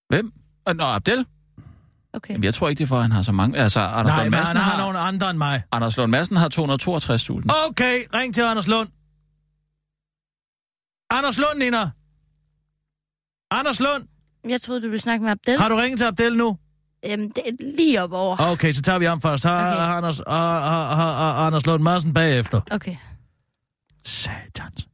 Hvem? Øh, Nå, Abdel? Okay. Jamen, jeg tror ikke, det er for, at han har så mange. Altså, Anders Nej, Lund men Madsen han har har... nogle andre end mig. Anders Lund Madsen har 262.000. Okay, ring til Anders Lund. Anders Lund, Nina. Anders Lund, Jeg troede, du ville snakke med Abdel. har du ringet til Abdel nu? Øhm, det er lige op over. Okay, så tager vi ham først. Har, Okay. Anders, har, har, har, har Anders Lund Madsen bagefter. Okay. Satans.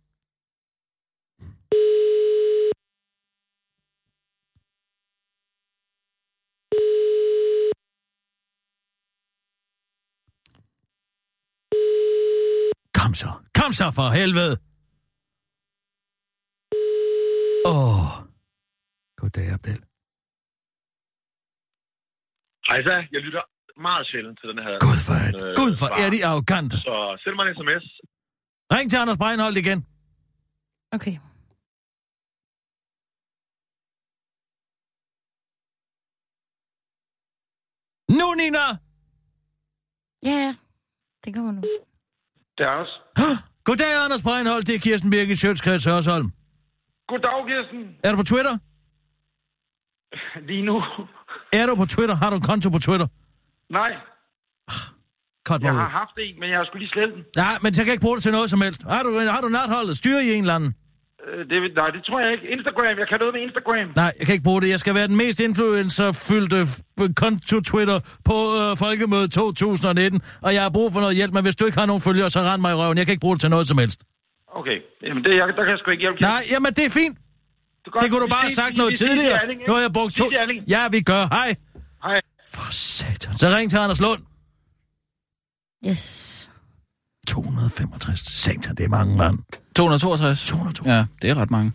Kom så. Kom så for helvede. Åh. Oh. Goddag, Abdel. Hej så, jeg lytter meget sjældent til den her. Gud for øh, Gud for er de arrogante. Så send mig en sms. Ring til Anders Breinholt igen. Okay. Nu, Nina! Ja. Det kommer nu. Det er Anders. Goddag, Anders Breinholt. Det er Kirsten Birgit Sjøtskreds Hørsholm. Goddag, Kirsten. Er du på Twitter? [LAUGHS] Lige nu. Er du på Twitter? Har du en konto på Twitter? Nej, Cut mig jeg har haft en, men jeg har skulle lige slette den. Nej, men jeg kan ikke bruge det til noget som helst. Har du, har du natholdet? Styr i en eller anden? Øh, Det, nej, det tror jeg ikke. Instagram. Jeg kan noget med Instagram. Nej, jeg kan ikke bruge det. Jeg skal være den mest influencerfyldte f- konto Twitter på øh, Folkemødet 2019, og jeg har brug for noget hjælp, men hvis du ikke har nogen følgere, så rend mig i røven. Jeg kan ikke bruge det til noget som helst. Okay. Jamen, det, jeg, der kan jeg sgu ikke hjælpe. Nej, jamen det er fint. Det. Det kunne du bare have sagt noget tidligere. Nu har jeg brugt to... Ja, vi gør. Hej. Hej. For satan. Så ring til Anders Lund. Yes. 265. Satan, det er mange mand. 262? 262. Ja, det er ret mange.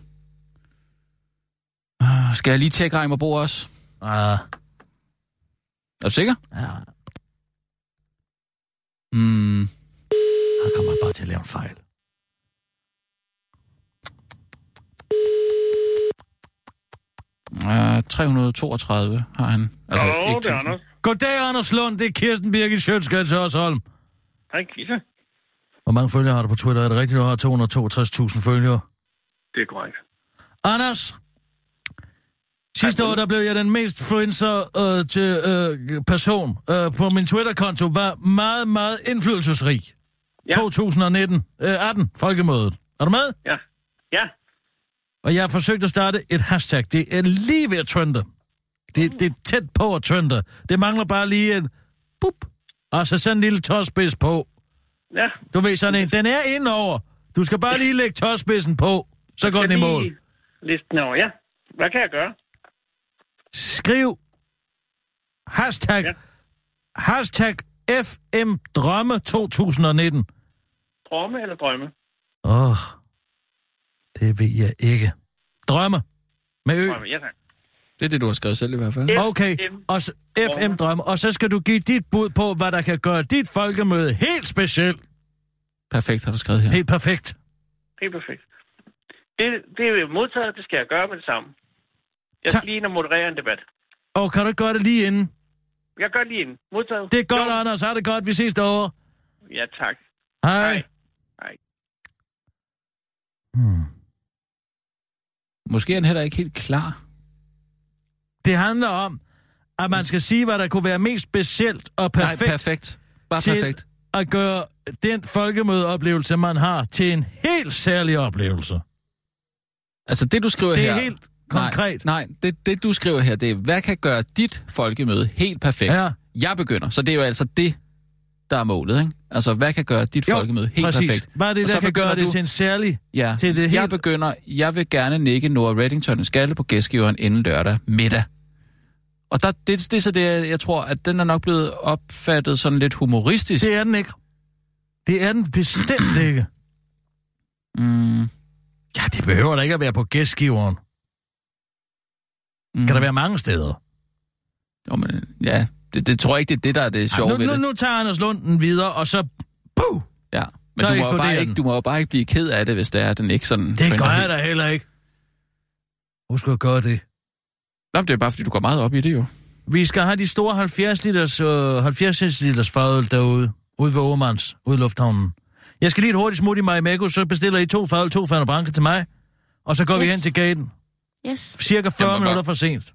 Uh, Skal jeg lige tjekke Reimer Bo også? Ah, Er du sikker? ja. Mm, Han kommer bare til at lave en fejl. Uh, 332 har han. Altså, Hallo, ikke det er 1000. Anders. Goddag, Anders Lund. Det er Kirsten Birgit Sjøtskreds Hørsholm. Hej, Kisa. Hvor mange følgere har du på Twitter? Er det rigtigt, du har 262.000 følgere? Det er korrekt. Anders, sidste år, der blev jeg den mest influencer øh, til øh, person øh, på min Twitter-konto, var meget, meget indflydelsesrig. Ja. 2019, øh, 18, folkemødet. Er du med? Ja. Ja. Og jeg har forsøgt at starte et hashtag. Det er lige ved at trende. Det, det er tæt på at trende. Det mangler bare lige en bup, og så sådan en lille tåspids på. Ja. Du ved sådan en, den er indover. Du skal bare lige lægge tåspidsen på, så går den i mål. Listen over, ja. Hvad kan jeg gøre? Skriv hashtag. Ja. hashtag FM Drømme 2019. Drømme eller drømme? Åh, oh, det ved jeg ikke. Drømme. Med ø. Drømme, ja tak. Det er det, du har skrevet selv i hvert fald. Okay, FM. og FM Drømme. Og så skal du give dit bud på, hvad der kan gøre dit folkemøde helt specielt. Perfekt har du skrevet her. Helt perfekt. Helt perfekt. Det, det er modtaget, det skal jeg gøre med det samme. Jeg skal lige ind og moderere en debat. Og kan du ikke gøre det lige inden? Jeg gør lige en. Modtaget. Det er godt, Jo. Anders. Ha' det godt. Vi ses derovre. Ja, tak. Hej. Hej. Hej. Hmm. Måske er han heller ikke helt klar. Det handler om, at man skal sige, hvad der kunne være mest specielt og perfekt, Nej, perfekt. Bare til perfekt. at gøre den folkemødeoplevelse, man har, til en helt særlig oplevelse. Altså, det du skriver Det her... er helt konkret. Nej, nej det, det du skriver her, det er, hvad kan gøre dit folkemøde helt perfekt? Ja. Jeg begynder, så det er jo altså det, der er målet, ikke? Altså, hvad kan gøre dit folkemøde helt præcis. perfekt? Hvad er det, Og der så kan gøre begynder det til en særlig... Ja, til det jeg helt- begynder, jeg vil gerne nikke Nora Reddington en skalle på gæstgiveren inden lørdag middag. Og der, det, det er så det, jeg jeg tror, at den er nok blevet opfattet sådan lidt humoristisk. Det er den ikke. Det er den bestemt [CLEARS THROAT] ikke. Mm, Ja, det behøver da ikke at være på gæstgiveren. mm, Kan der være mange steder? Jo, men, ja, det, det tror jeg ikke, det er det, der er det sjove Ej, nu, ved nu, det. nu tager Anders Lund den videre, og så... Puh! Ja, men så du må, bare ikke, du må jo bare ikke blive ked af det, hvis det er, at den ikke sådan... Det gør jeg da heller ikke. Hvor skulle jeg gøre det? Nå, det er bare, fordi du går meget op i det jo. Vi skal have de store 70 liters, øh, 70 liters fadøl derude, ude ved Åmands, ude i lufthavnen. Jeg skal lige et hurtigt smut i Marimekko, så bestiller I to fadøl, to Fanta Branca til mig, og så går yes. vi hen til gaten. Yes. Cirka 40 Jamen, minutter for sent.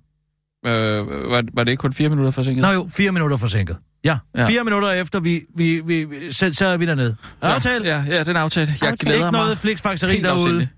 Øh, var, var det ikke kun fire minutter forsinket? Nå jo, fire minutter forsinket. Ja, Ja. ja. fire minutter efter, vi, vi, vi, vi så, så er vi dernede. Aftale? Ja, ja, den aftale. Jeg Aftale. glæder Ikke mig. noget fliksfakseri derude. afsindigt.